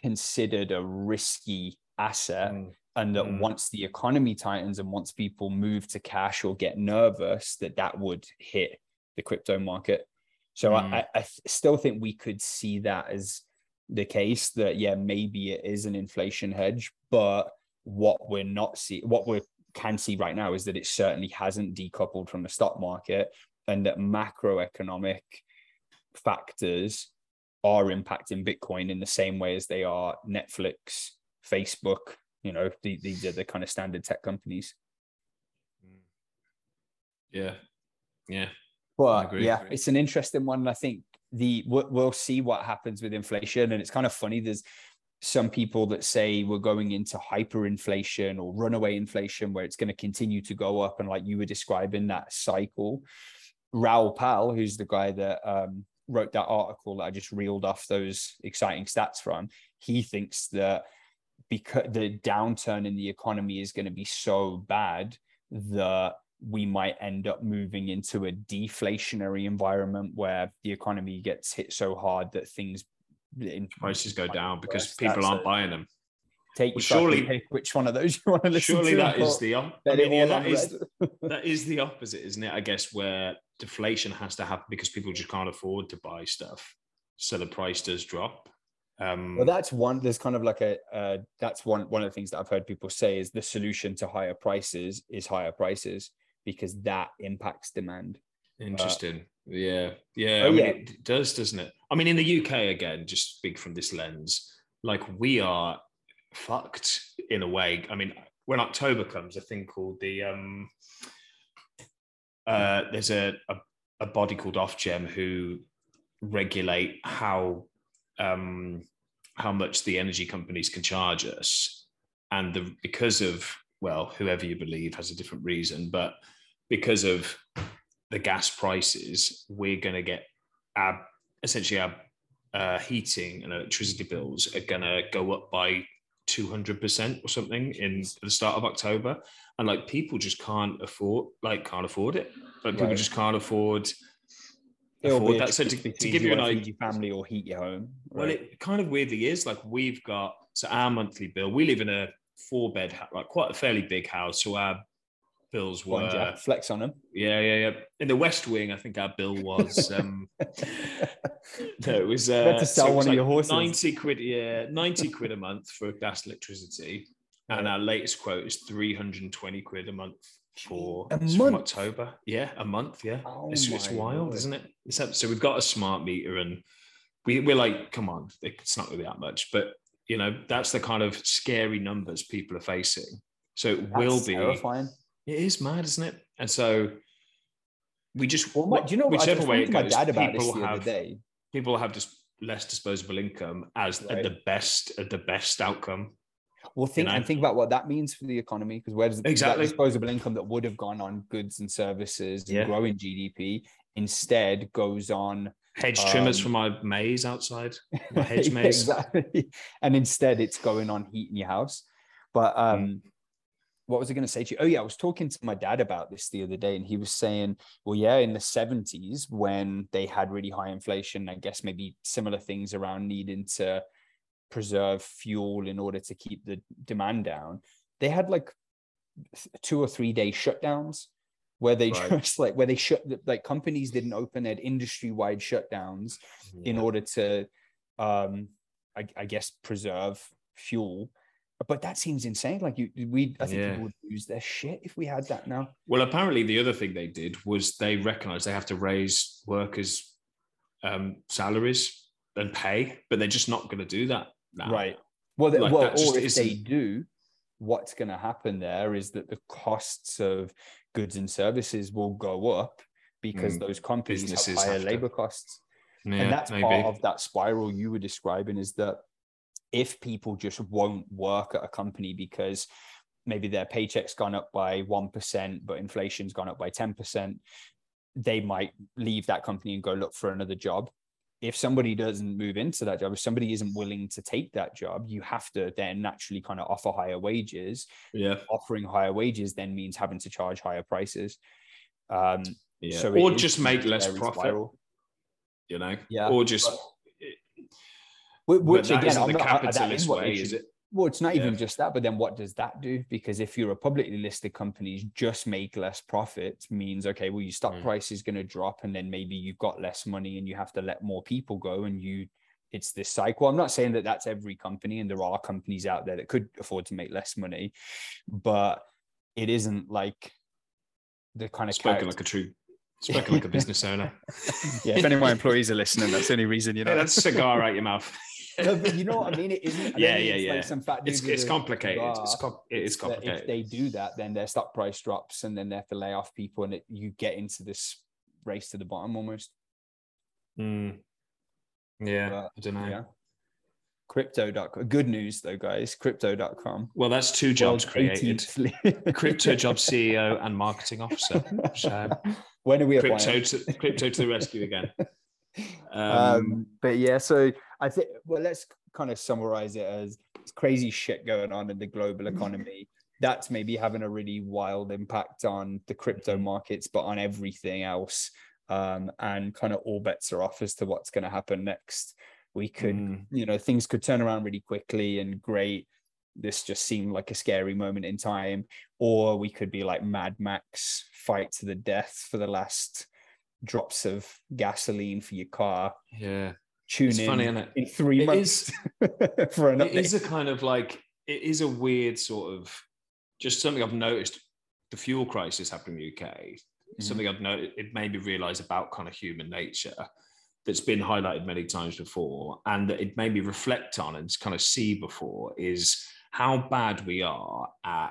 considered a risky asset mm and that mm. once the economy tightens and once people move to cash or get nervous that that would hit the crypto market so mm. I, I still think we could see that as the case that yeah maybe it is an inflation hedge but what we're not see what we can see right now is that it certainly hasn't decoupled from the stock market and that macroeconomic factors are impacting bitcoin in the same way as they are netflix facebook you know the, these are the kind of standard tech companies. Yeah. Yeah. But yeah it's an interesting one i think the we'll see what happens with inflation. And it's kind of funny there's some people that say we're going into hyperinflation or runaway inflation where it's going to continue to go up. And like you were describing that cycle raoul pal who's the guy that um, wrote that article that i just reeled off those exciting stats from he thinks that because the downturn in the economy is going to be so bad that we might end up moving into a deflationary environment where the economy gets hit so hard that things prices go down because people aren't a, buying them. Take well, surely which one of those you want to listen surely to. Surely [LAUGHS] that is the I mean, yeah, that is [LAUGHS] that is the opposite, isn't it? I guess where deflation has to happen because people just can't afford to buy stuff, so the price does drop. Um, well, that's one. There's kind of like a uh, that's one one of the things that I've heard people say is the solution to higher prices is higher prices because that impacts demand. Interesting. Uh, yeah, yeah. Oh, I mean, yeah. it does, doesn't it? I mean, in the UK again, just speak from this lens. Like we are fucked in a way. I mean, when October comes, a thing called the um, uh, there's a, a a body called Ofgem who regulate how um, how much the energy companies can charge us, and the because of well, whoever you believe has a different reason, but because of the gas prices, we're going to get our essentially our uh, heating and electricity bills are going to go up by 200% or something in the start of October. And like people just can't afford, like, can't afford it. Like people Right. just can't afford, It'll afford that. So to, to give you an idea, your family or heat your home. well, it kind of weirdly is like we've got, so our monthly bill, we live in a four bed, like quite a fairly big house. So our bills were, Jeff, flex on them. yeah, yeah, yeah. In the West Wing, I think our bill was, um, [LAUGHS] no, it was, uh, to sell so one of your horses. 90 quid, yeah, 90 quid a month for gas electricity. And Right. our latest quote is 320 quid a month for, A month? October. Yeah, a month. Yeah. Oh it's, it's wild, Lord. isn't it? So we've got a smart meter and we, we're like, come on, it's not really that much. But, you know, that's the kind of scary numbers people are facing. So it will be, terrifying. It is mad, isn't it? And so we just, Well, my, do you know whichever way it goes, dad about this people have day. people have just less disposable income as Right. the best at the best outcome. Well, think know? and think about what that means for the economy because where does Exactly. disposable income that would have gone on goods and services and Yeah. growing GDP instead goes on Hedge trimmers Um, for my maze outside. [LAUGHS] My hedge maze. exactly, and instead it's going on heating your house. But Mm. What was I going to say to you? Oh yeah, I was talking to my dad about this the other day, and he was saying, well, yeah, in the seventies when they had really high inflation, I guess maybe similar things around needing to preserve fuel in order to keep the demand down. They had like two or three day shutdowns where they Right. just like where they shut like companies didn't open they had industry wide shutdowns in order to um I, I guess preserve fuel but that seems insane like you we i think Yeah. people would lose their shit if we had that now Well, apparently the other thing they did was they recognized they have to raise workers' um, salaries and pay, but they're just not going to do that now. right well, the, Like, well or if they isn't- do what's going to happen there is that the costs of goods and services will go up because Mm, those companies businesses have higher have to- labor costs Yeah, and that's maybe. part of that spiral you were describing is that if people just won't work at a company because maybe their paycheck's gone up by 1% but inflation's gone up by 10% they might leave that company and go look for another job if somebody doesn't move into that job if somebody isn't willing to take that job you have to then naturally kind of offer higher wages yeah, offering higher wages then means having to charge higher prices um yeah. so or just make less profit. spiral. You know, Yeah, or just. But which again I'm the not, capitalist is way, is it? Well, it's not Yeah. even just that, but then what does that do? Because if you're a publicly listed company, just make less profit means okay, well, your stock Mm. price is going to drop, and then maybe you've got less money, and you have to let more people go, and you, it's this cycle. I'm not saying that that's every company, and there are companies out there that could afford to make less money, but it isn't like the kind of Spoken character- like a true, spoken like a [LAUGHS] business owner. yeah. If any of my employees are listening, that's the only reason you Yeah, know. that's a cigar out your mouth. [LAUGHS] no, but you know what I mean. It isn't. I Yeah, yeah, it's yeah. Like some fat It's it's complicated. It's com- it is complicated. If they do that, then their stock price drops, and then they have to lay off people, and it, you get into this race to the bottom almost. Mm. Yeah, But, I don't know. Yeah. Crypto.com. Good news though, guys. Crypto.com. Well, that's two jobs created: [LAUGHS] crypto job [LAUGHS] CEO and marketing officer. So, when are we crypto applying? to crypto to the rescue again. [LAUGHS] Um, Um, but yeah, so I think well, let's kind of summarize it as it's crazy shit going on in the global economy. [LAUGHS] That's maybe having a really wild impact on the crypto Mhm. markets, but on everything else. Um, and kind of all bets are off as to what's going to happen next. We could, Mm. you know, things could turn around really quickly and great. This just seemed like a scary moment in time, or we could be like Mad Max, fight to the death for the last drops of gasoline for your car yeah, tune it's in funny, isn't it? in three It months [LAUGHS] for an It update. is a kind of like it is a weird sort of just something I've noticed. The fuel crisis happening in the UK. Mm-hmm. Something I've noticed. It made me realise about kind of human nature that's been highlighted many times before, and that it made me reflect on and kind of see before is how bad we are at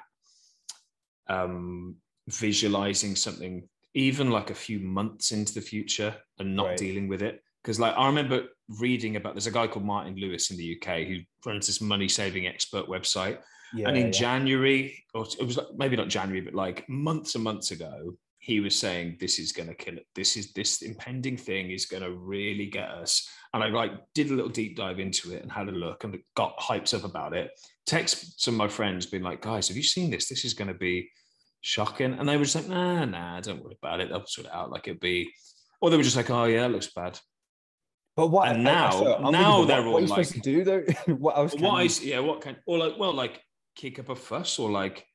um, visualizing something even like a few months into the future and not Right. dealing with it. Because like I remember reading about there's a guy called Martin Lewis in the UK who runs this money saving expert website. yeah, and in yeah. January, or it was like, maybe not January, but like months and months ago, he was saying this is going to kill it. This is this impending thing is going to really get us. And I like did a little deep dive into it and had a look and got hyped up about it. text some of my friends, being like, "Guys, have you seen this? This is going to be shocking." And they were just like, "Nah, nah, don't worry about it. They'll sort it out like it'd be." Or they were just like, "Oh yeah, it looks bad." But what And now- now they're what, all what are you supposed to do though? what [LAUGHS] else? What I you- s- yeah, what kind or like well, like kick up a fuss or like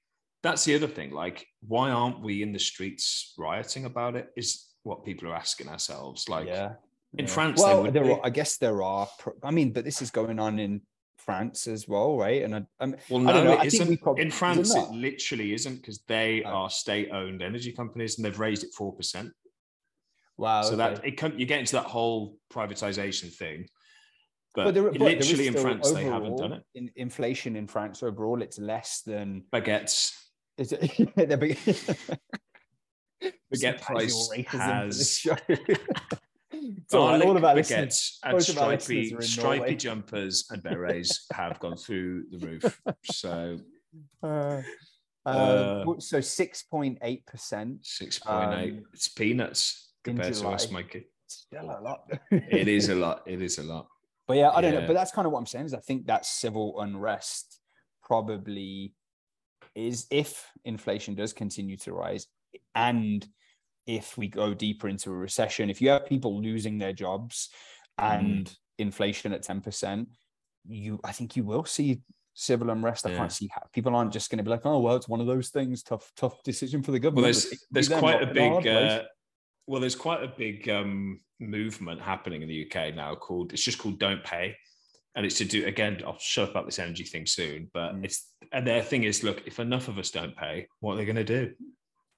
that's the other thing. Like, why aren't we in the streets rioting about it? Is what people are asking ourselves. Like yeah. in yeah. France, well, would there be. are, I guess there are. pro- I mean, but this is going on in France as well, right? And I, I'm, Well, I don't no, know. I it think we isn't. prob- in is it France, it not? literally isn't because they Oh. are state-owned energy companies and they've raised it four percent. Wow. so that it come, you get into that whole privatization thing. But, But there- but literally in France, they haven't done it. In, inflation in France overall, it's less than. Baguettes, Is it? [LAUGHS] [LAUGHS] baguette price Surprise your racism for has. [LAUGHS] It's all of our baguettes and most of our stripy, stripy jumpers and berets have gone through the roof. So Uh, Uh, uh, so six point eight percent. six point eight. Um, it's peanuts compared to us. Mikey. Still a lot. It is a [LAUGHS] lot. It is a lot. But yeah, I don't know. But that's kind of what I'm saying is I think that civil unrest probably is if inflation does continue to rise and if we go deeper into a recession, if you have people losing their jobs Mm. and inflation at 10%, you I think you will see civil unrest. I Yeah. can't see how people aren't just going to be like, oh well, it's one of those things, tough, tough decision for the government. Well, there's it could be there's quite a rock in hard big uh, well, there's quite a big um, movement happening in the UK now called it's just called Don't Pay, and it's to do again. I'll shut up about this energy thing soon, but Mm. it's and their thing is look if enough of us don't pay, what are they going to do?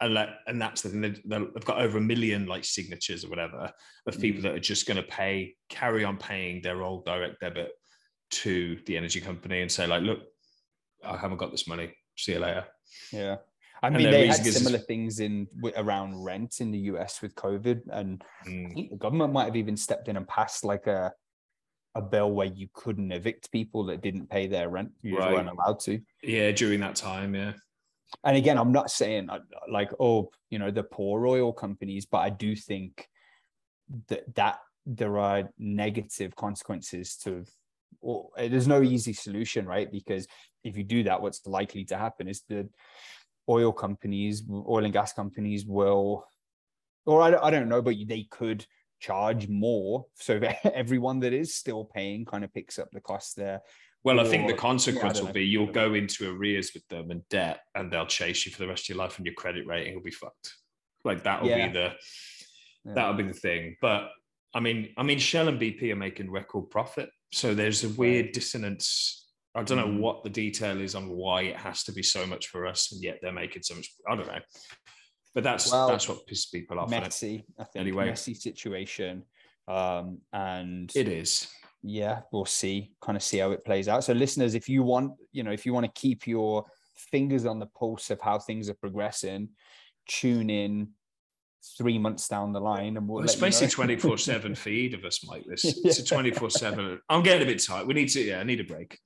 And let, and that's the thing. They- They've got over a million like signatures or whatever of people Mm. that are just going to pay, carry on paying their old direct debit to the energy company and say like, look, I haven't got this money. See you later. Yeah. I mean, they had reason is- similar things in around rent in the US with COVID, and I Mm. think the government might have even stepped in and passed like a a bill where you couldn't evict people that didn't pay their rent. You Right. weren't allowed to. Yeah, during that time, yeah. And again, I'm not saying uh, like, oh, you know, the poor oil companies, but I do think that that there are negative consequences to. Or uh, there's no easy solution, right? Because if you do that, what's likely to happen is the oil companies, oil and gas companies will, or I, don't- I don't know, but they could charge more so that [LAUGHS] everyone that is still paying kind of picks up the cost there. Well, I think the consequence don't will be you'll go into arrears with them and debt, and they'll chase you for the rest of your life, and your credit rating will be fucked. Like that'll Yeah. be the Yeah. that'll be the thing. But I mean, I mean, Shell and BP are making record profit, so there's a weird dissonance. I don't know Mm. what the detail is on why it has to be so much for us, and yet they're making so much. I don't know, but that's Well, that's what pisses people off. messy, I think. Anyway. Messy situation. Um, and It is. yeah, we'll see, kind of see how it plays out. So, listeners, if you want, you know, if you want to keep your fingers on the pulse of how things are progressing, tune in three months down the line, and we'll. Well, it's let you know. basically [LAUGHS] twenty four seven feed of us, Mike. This it's a twenty four seven. I'm getting a bit tight. We need to. Yeah, I need a break.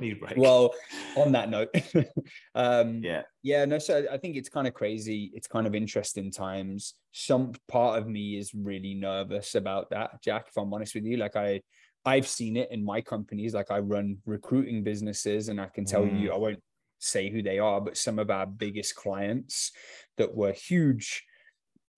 Need a break. Well, on that note, [LAUGHS] um, yeah, Yeah, no, so I think it's kind of crazy. It's kind of interesting times. Some part of me is really nervous about that, Jack, if I'm honest with you. Like I I've seen it in my companies, like I run recruiting businesses and I can tell Mm. you I won't say who they are, but some of our biggest clients that were huge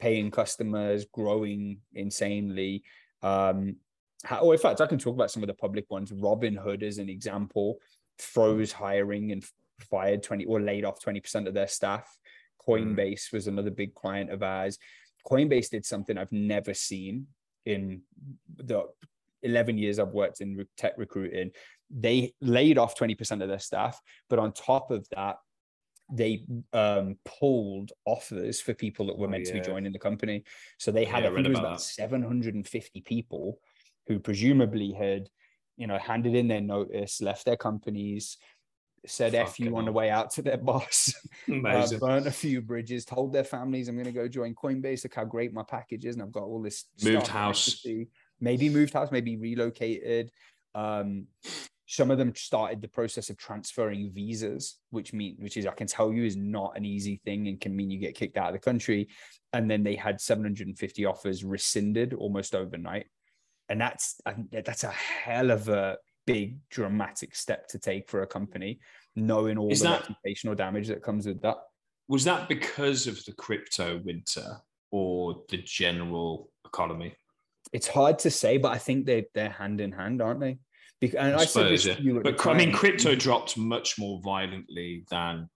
paying customers, growing insanely. Um, how, or in fact, I can talk about some of the public ones. Robinhood is an example, froze hiring and fired 20 or laid off 20% of their staff. Coinbase was another big client of ours. Coinbase did something I've never seen in the 11 years I've worked in tech recruiting. They laid off 20% of their staff, but on top of that, they um, pulled offers for people that were Oh, meant to be joining the company. So they had, Yeah, I think it was about about that. 750 people who presumably had, you know, handed in their notice, left their companies, said F you on the way out to their [LAUGHS] boss, uh, burnt a few bridges, told their families, I'm going to go join Coinbase. Look how great my package is. And I've got all this Moved house. maybe moved house, maybe relocated. Um, some of them started the process of transferring visas, which mean which is I can tell you is not an easy thing and can mean you get kicked out of the country. And then they had 750 offers rescinded almost overnight, and that's I think that- that's a hell of a big dramatic step to take for a company, knowing all Is the that- reputational damage that comes with that. Was that because of the crypto winter or the general economy? It's hard to say, but I think they they're hand in hand, aren't they? Because, and I, I suppose, yeah. But I mean, crypto dropped much more violently than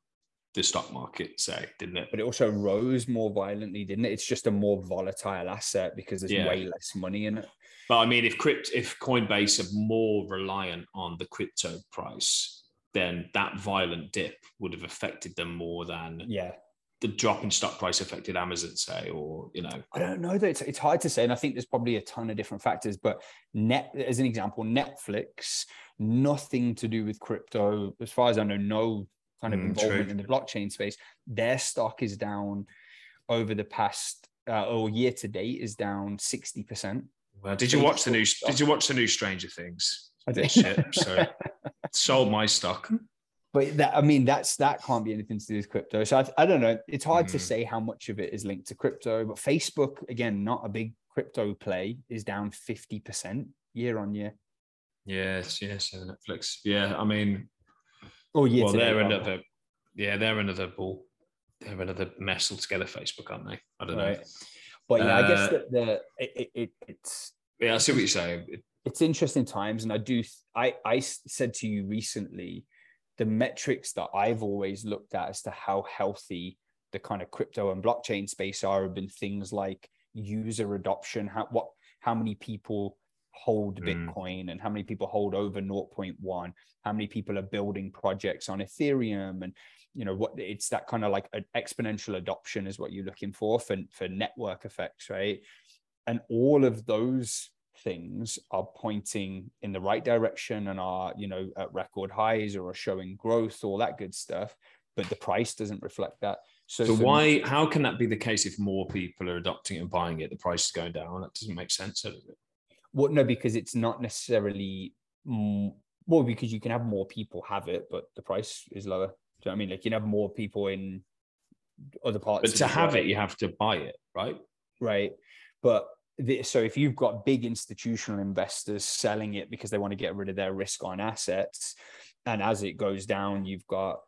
the stock market, say, didn't it? but it also rose more violently, didn't it? It's just a more volatile asset because there's Yeah. way less money in it. But I mean, if crypt, if Coinbase are more reliant on the crypto price, then that violent dip would have affected them more than Yeah, the drop in stock price affected Amazon, say, or you know, I don't know that it's, it's hard to say, and I think there's probably a ton of different factors. But net, as an example, Netflix, nothing to do with crypto, as far as I know, no kind of Mm, involvement true. in the blockchain space. Their stock is down over the past uh, or year to date is down sixty percent. Well, did you watch the new? Facebook Did you watch the new Stranger Things? I did. Shit, so [LAUGHS] sold my stock. But that, I mean, that's that can't be anything to do with crypto. So I, I don't know. It's hard to Mhm. say how much of it is linked to crypto. But Facebook, again, not a big crypto play, is down fifty percent year on year. Yes, yes, Netflix. Yeah, I mean, oh yeah, well, they're another. Yeah, they're another ball. They're another mess altogether. Facebook, aren't they? I don't know. But yeah, I guess Uh, that the it, it, it it's Yeah, I see what you're saying. It- it's interesting times, and I do I I said to you recently the metrics that I've always looked at as to how healthy the kind of crypto and blockchain space are have been things like user adoption, how what how many people hold Mm. Bitcoin and how many people hold over 0.1, how many people are building projects on Ethereum and you know what it's that kind of like an exponential adoption is what you're looking for for, for network effects, right? And all of those things are pointing in the right direction and are you know at record highs or are showing growth all that good stuff but the price doesn't reflect that so, So for me- why? How can that be the case if more people are adopting and buying it? The price is going down. That doesn't make sense, does it? well no because it's not necessarily well because you can have more people have it but the price is lower do you know what i mean like you can have more people in other parts But to have world. it, you have to buy it, right? right? But the, so if you've got big institutional investors selling it because they want to get rid of their risk on assets, and as it goes down, you've got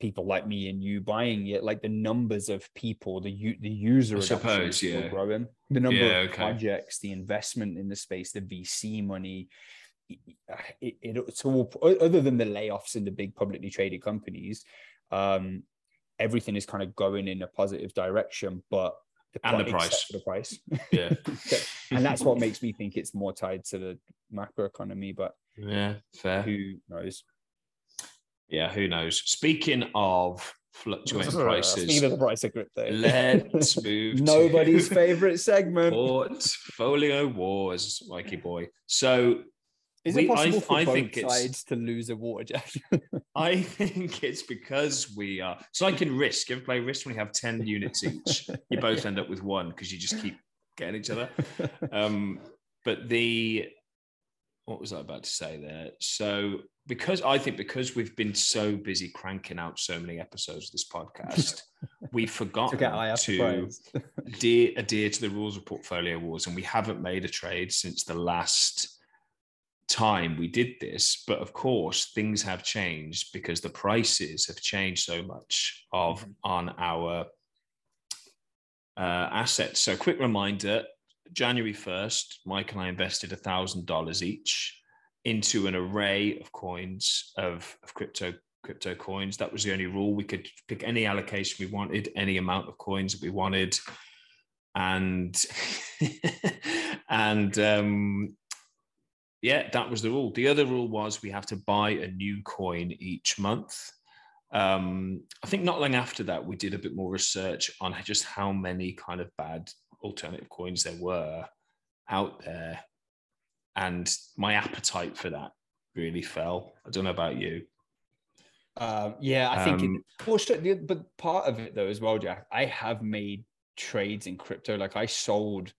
people like me and you buying it. Like the numbers of people, the the user I suppose, yeah. growing. The number Yeah, of okay. projects, the investment in the space, the VC money. It, it, it's all other than the layoffs in the big publicly traded companies. Um, everything is kind of going in a positive direction, but the, And the price. the price. [LAUGHS] Yeah. [LAUGHS] and that's what makes me think it's more tied to the macroeconomy, but Yeah, fair. who knows? Yeah, who knows? Speaking of fluctuating [LAUGHS] Speaking prices, of the price of crypto, let's move. Nobody's favorite segment. Portfolio wars, Mikey boy. So Is we- it I- possible for I both think it's- sides to lose a water jacket? [LAUGHS] I think it's because we are. It's like in Risk. You ever play Risk when you have ten units each? You both end up with one because you just keep getting each other. Um, but the what was I about to say there? So because I think because we've been so busy cranking out so many episodes of this podcast, [LAUGHS] we've forgotten to adhere, [LAUGHS] adhere to the rules of portfolio wars, and we haven't made a trade since the last time we did this. But of course, things have changed because the prices have changed so much of Mhm. on our uh, assets. So, quick reminder: January first, Mike and I invested a thousand dollars each into an array of coins of, of crypto crypto coins. That was the only rule. We could pick any allocation we wanted, any amount of coins that we wanted, and [LAUGHS] and um, yeah, that was the rule. The other rule was we have to buy a new coin each month. Um, I think not long after that, we did a bit more research on just how many kind of bad alternative coins there were out there, and my appetite for that really fell. I don't know about you. Um, yeah, I think. Um, it, well, sure, but part of it though as well, Jack. I have made trades in crypto. Like I sold,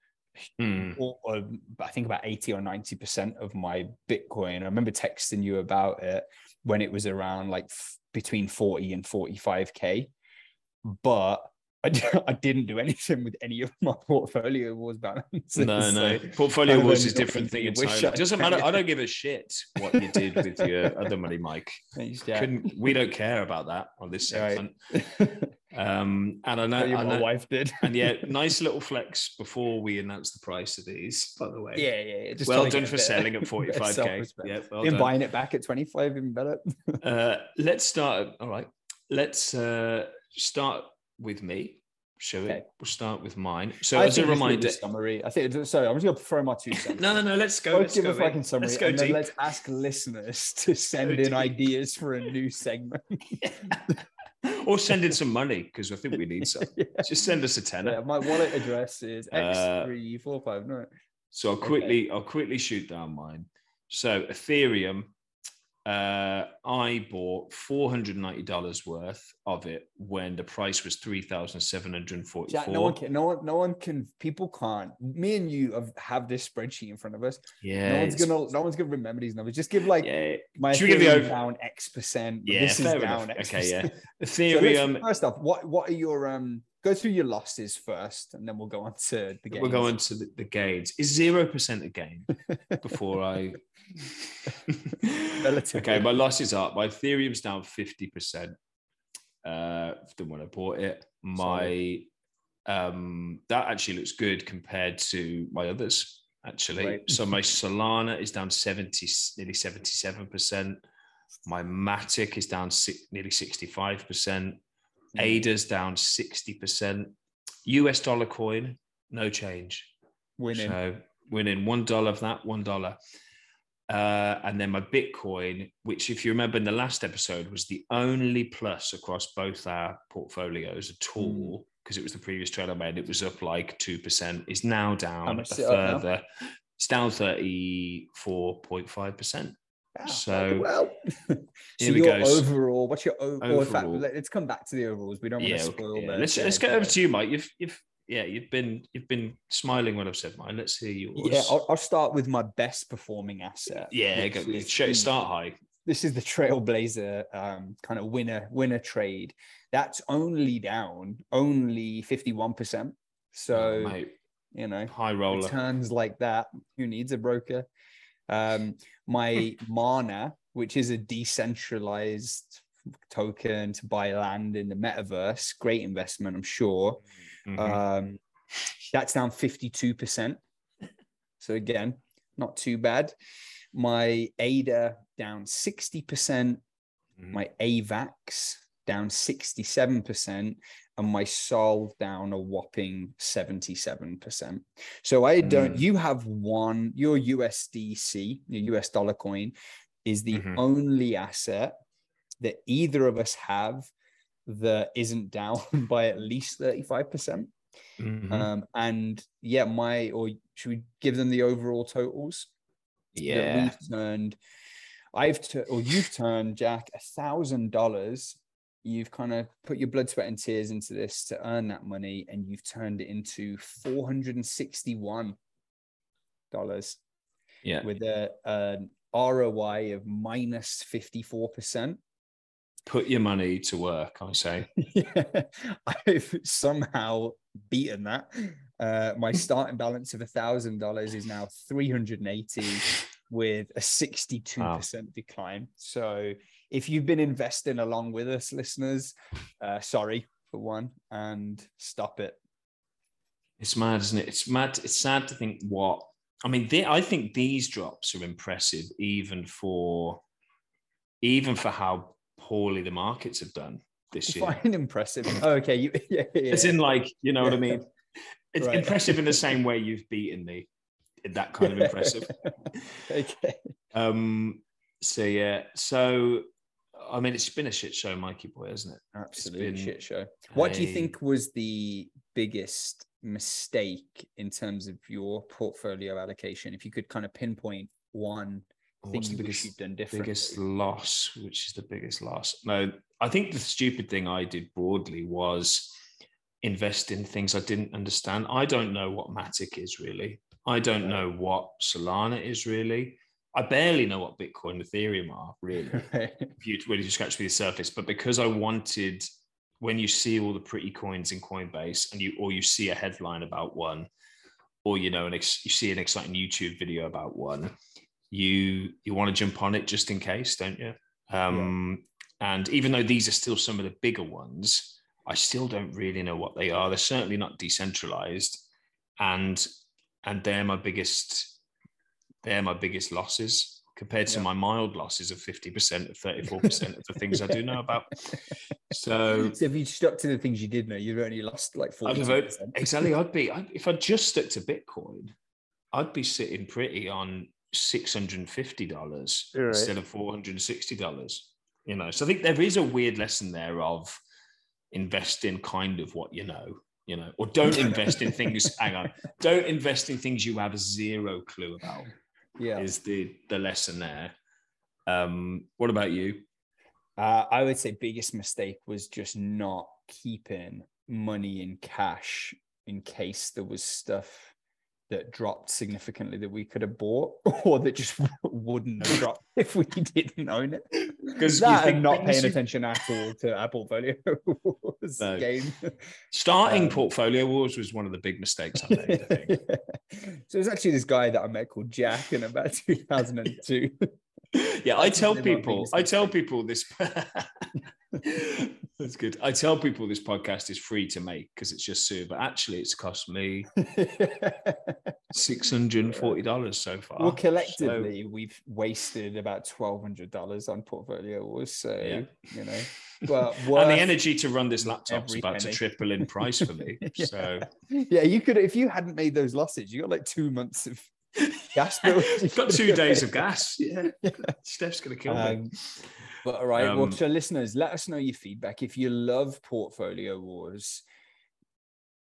Hmm. or, or I think about eighty or ninety percent of my Bitcoin. I remember texting you about it when it was around like f- between forty and forty-five k. But I, [LAUGHS] I didn't do anything with any of my portfolio wars balances. No, no. so Portfolio I've wars is different thing entirely. I- Doesn't matter. I don't give a shit what you did with your other money, Mike. [LAUGHS] thanks. Couldn't, we don't care about that on this Right. [LAUGHS] Um, and I know, I what my know wife did. and yeah, [LAUGHS] nice little flex before we announce the price of these, by the way. yeah, yeah, yeah. Just well done for selling [LAUGHS] at 45k. Yeah, well Been done. buying it back at 25, even better. [LAUGHS] Uh, let's start. All right. Let's uh, start with me. Shall we? Okay. We'll start with mine. So I as a reminder, summary. I think sorry, I'm just gonna throw my two cents. no, no, no. Let's go. Let's give go, a fucking summary, Let's go and then let's ask listeners to send go in deep. ideas for a new segment. Or send in some money because I think we need some. [LAUGHS] yeah. Just send us a tenner. Yeah, my wallet address is [LAUGHS] Uh, x three four five. No, So I'll quickly, I'll quickly shoot down mine. So Ethereum, uh, I bought four hundred ninety dollars worth of it when the price was three thousand seven hundred Jack, no one can. No one. No one can. People can't. Me and you have, have this spreadsheet in front of us. Yeah, no one's gonna. No one's gonna remember these numbers. Just give like Yeah, my Should we give the Ethereum over- down X percent. yeah, this is down enough. X Okay, yeah. percent. [LAUGHS] So Ethereum. first off, what what are your um? Go through your losses first, and then we'll go on to the gains. We're going to the, the gains. Is zero percent a gain [LAUGHS] before I? Okay, my losses are my Ethereum's down fifty percent. Uh, than when I bought it. My um, that actually looks good compared to my others. Actually, Right. so my Solana is down seventy, nearly seventy-seven percent. My Matic is down si- nearly sixty-five percent. Mm. ADA's down sixty percent. US dollar coin, no change. winning. So winning one dollar of that, one dollar. Uh, and then my Bitcoin, which, if you remember in the last episode, was the only plus across both our portfolios at Hmm. all, because it was the previous trade I made. It was up like 2%, is now down a further. It's down 34.5%. Ah, so, well, [LAUGHS] so we your go. overall, what's your o- or in fact, Overall. let- let's come back to the overalls. We don't want Yeah, to okay, spoil yeah. the. let's let's get over to you, Mike. You've you've yeah, you've been you've been smiling when I've said mine. Let's hear yours. Yeah, I'll, I'll start with my best performing asset. yeah, go, is show- the- start high. This is the Trailblazer um, kind of winner winner trade. That's only down only fifty one percent. So Oh, you know, high roller. returns like that. Who needs a broker? Um, [LAUGHS] my Mana, which is a decentralized token to buy land in the metaverse, great investment, I'm sure. Mhm. Um, that's down 52%. So again, not too bad. My ADA down 60%, Mhm. my AVAX down 67%, and my Sol down a whopping 77%. So I don't, Mm. you have one, your USDC, your US dollar coin, is the Mhm. only asset that either of us have that isn't [LAUGHS] down by at least 35%. Mhm. Um, and yeah, my, or should we give them the overall totals? that yeah. we've turned i've tu- or you've turned jack a thousand dollars you've kind of put your blood sweat and tears into this to earn that money and you've turned it into 461 dollars Yeah. with a an roi of minus 54 percent Put your money to work, I say. [LAUGHS] yeah, I've somehow beaten that. Uh, my [LAUGHS] starting balance of a thousand dollars is now 380 [LAUGHS] with a 62% decline. So if you've been investing along with us, listeners, uh, sorry for one, and stop it. It's mad, isn't it? It's mad. It's sad to think what. I mean, they, I think these drops are impressive, even for, even for how poorly the markets have done this year. Fine, impressive. Oh, okay, you, [LAUGHS] yeah, yeah, As in, like, you know what I mean? It's Right. impressive in the same way you've beaten me. That kind of [LAUGHS] impressive. okay. Um. So yeah. So, I mean, it's been a shit show, Mikey boy, hasn't it? Absolute shit show. What do you think was the biggest mistake in terms of your portfolio allocation? If you could kind of pinpoint one thing What's you wish biggest- you'd done differently. biggest loss, which is the biggest loss. No, I think the stupid thing I did broadly was invest in things I didn't understand. I don't know what Matic is really. I don't know what Solana is really. I barely know what Bitcoin and Ethereum are really. [LAUGHS] If you really just scratch the surface, but because I wanted when you see all the pretty coins in Coinbase and you or you see a headline about one, or you know, an ex, you see an exciting YouTube video about one, you you want to jump on it just in case, don't you? Um, yeah. And even though these are still some of the bigger ones, I still don't really know what they are. They're certainly not decentralized, and and they're my biggest they're my biggest losses compared to yeah. my mild losses of 50% of 34% of the things I do know about. [LAUGHS] So, so if you stuck to the things you did know, you've only lost like 40 Exactly. I'd be, I'd, if I just stuck to Bitcoin, I'd be sitting pretty on $650 right. instead of $460. You know, so I think there is a weird lesson there of invest in kind of what you know you know, or don't [LAUGHS] invest in things. hang on, don't invest in things you have zero clue about yeah. is the the lesson there. Um what about you? Uh, i would say biggest mistake was just not keeping money in cash in case there was stuff that dropped significantly that we could have bought [LAUGHS] or that just [LAUGHS] wouldn't have dropped [LAUGHS] if we didn't own it. Because that and not paying you... attention at all to our portfolio wars no. game. Starting um, portfolio wars was one of the big mistakes I made, I think. So it was actually this guy that I met called Jack in about 2002. yeah, I tell people, I tell people this. That's good. I tell people this podcast is free to make because it's just Sue, but actually, it's cost me six hundred and forty dollars so far. Well, collectively, so, we've wasted about twelve hundred dollars on portfolio wars. So yeah. you know, [LAUGHS] but and the energy to run this laptop is about penny. to triple in price for me. [LAUGHS] yeah. So yeah, you could if you hadn't made those losses, you got like two months of gas bill. [LAUGHS] You've got two days of gas. Yeah, Steph's gonna kill um, me. But all right, um, well, to listeners, let us know your feedback. If you love Portfolio Wars,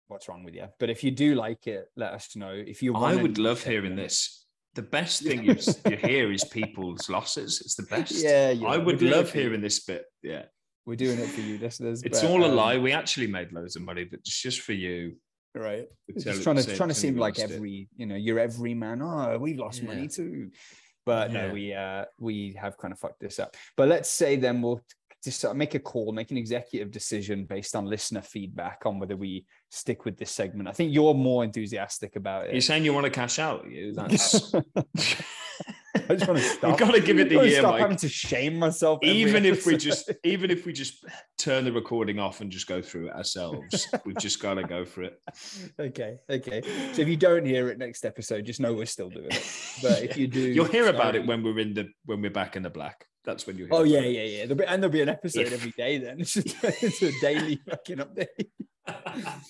what's wrong with you? But if you do like it, let us know. If you, I would love hearing this. The best thing [LAUGHS] you, you hear is people's losses. It's the best. Yeah, yeah. I would love hearing this bit. Yeah, we're doing it for you, listeners. It's but, all a um, lie. We actually made loads of money, but it's just for you. Right. Just trying to trying to seem like every it. you know you're every man. Oh, we've lost yeah. money too. But yeah. no, we uh we have kind of fucked this up. But let's say then we'll just make a call, make an executive decision based on listener feedback on whether we stick with this segment. I think you're more enthusiastic about it. You're saying you want to cash out? You that's [LAUGHS] [LAUGHS] [LAUGHS] I just want to stop. We've got to give it the year, stop Mike. having to shame myself. Even if we just, even if we just turn the recording off and just go through it ourselves, we've just got to go for it. [LAUGHS] Okay, okay. So if you don't hear it next episode, just know we're still doing it. But if [LAUGHS] you do, you'll hear sorry. about it um, when we're in the when we're back in the black. That's when you. Hear. Oh yeah, yeah, yeah. There'll be, and there'll be an episode every day. Then it's, just, it's a daily fucking update.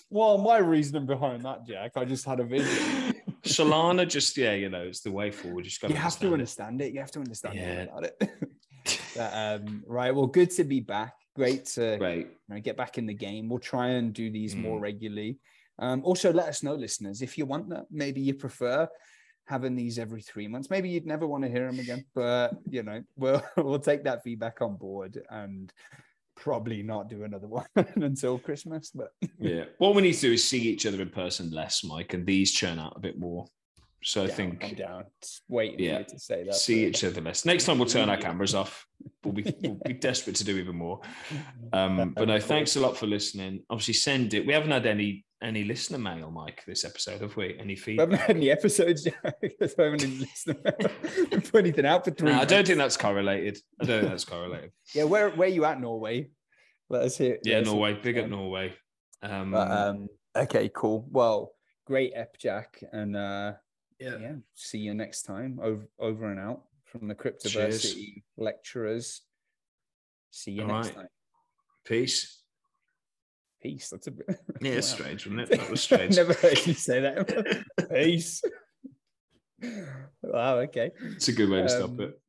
Well, my reasoning behind that, Jack, I just had a vision. [LAUGHS] Solana, just yeah, you know, it's the way forward. You just got you have to understand it. it. You have to understand yeah. about it. [LAUGHS] but, um, right. Well, good to be back. Great to Great. You know, get back in the game. We'll try and do these mm. more regularly. Um, also, let us know, listeners, if you want that. Maybe you prefer having these every three months. Maybe you'd never want to hear them again, but you know, we'll [LAUGHS] we'll take that feedback on board and probably not do another [LAUGHS] one until Christmas. But yeah, what we need to do is see each other in person less, Mike, and these churn out a bit more. So I think I'm down. Waiting yeah, to say that. See each other less. Next time we'll turn our cameras off. We'll be [LAUGHS] we'll be desperate to do even more. [LAUGHS] Um, but no, thanks a lot for listening. Obviously, send it. We haven't had any any listener mail, Mike, this episode, have we? Any feedback? [LAUGHS] We haven't had any episodes yet because we haven't listener put anything out for three. No, I don't think that's correlated. I don't think that's correlated. yeah, where where you at, Norway? Let us hear. Yeah, Norway, big at Norway. Um, but, um, okay, cool. Well, great ep, Jack, and uh, yeah. yeah, see you next time. Over over and out from the Cryptoversity Cheers. lecturers. See you All next right. time. Peace peace. That's a bit. Yeah, [LAUGHS] wow. strange, wasn't it? That was strange. [LAUGHS] Never heard you say that. [LAUGHS] peace. wow. Okay. It's a good way to um, stop it.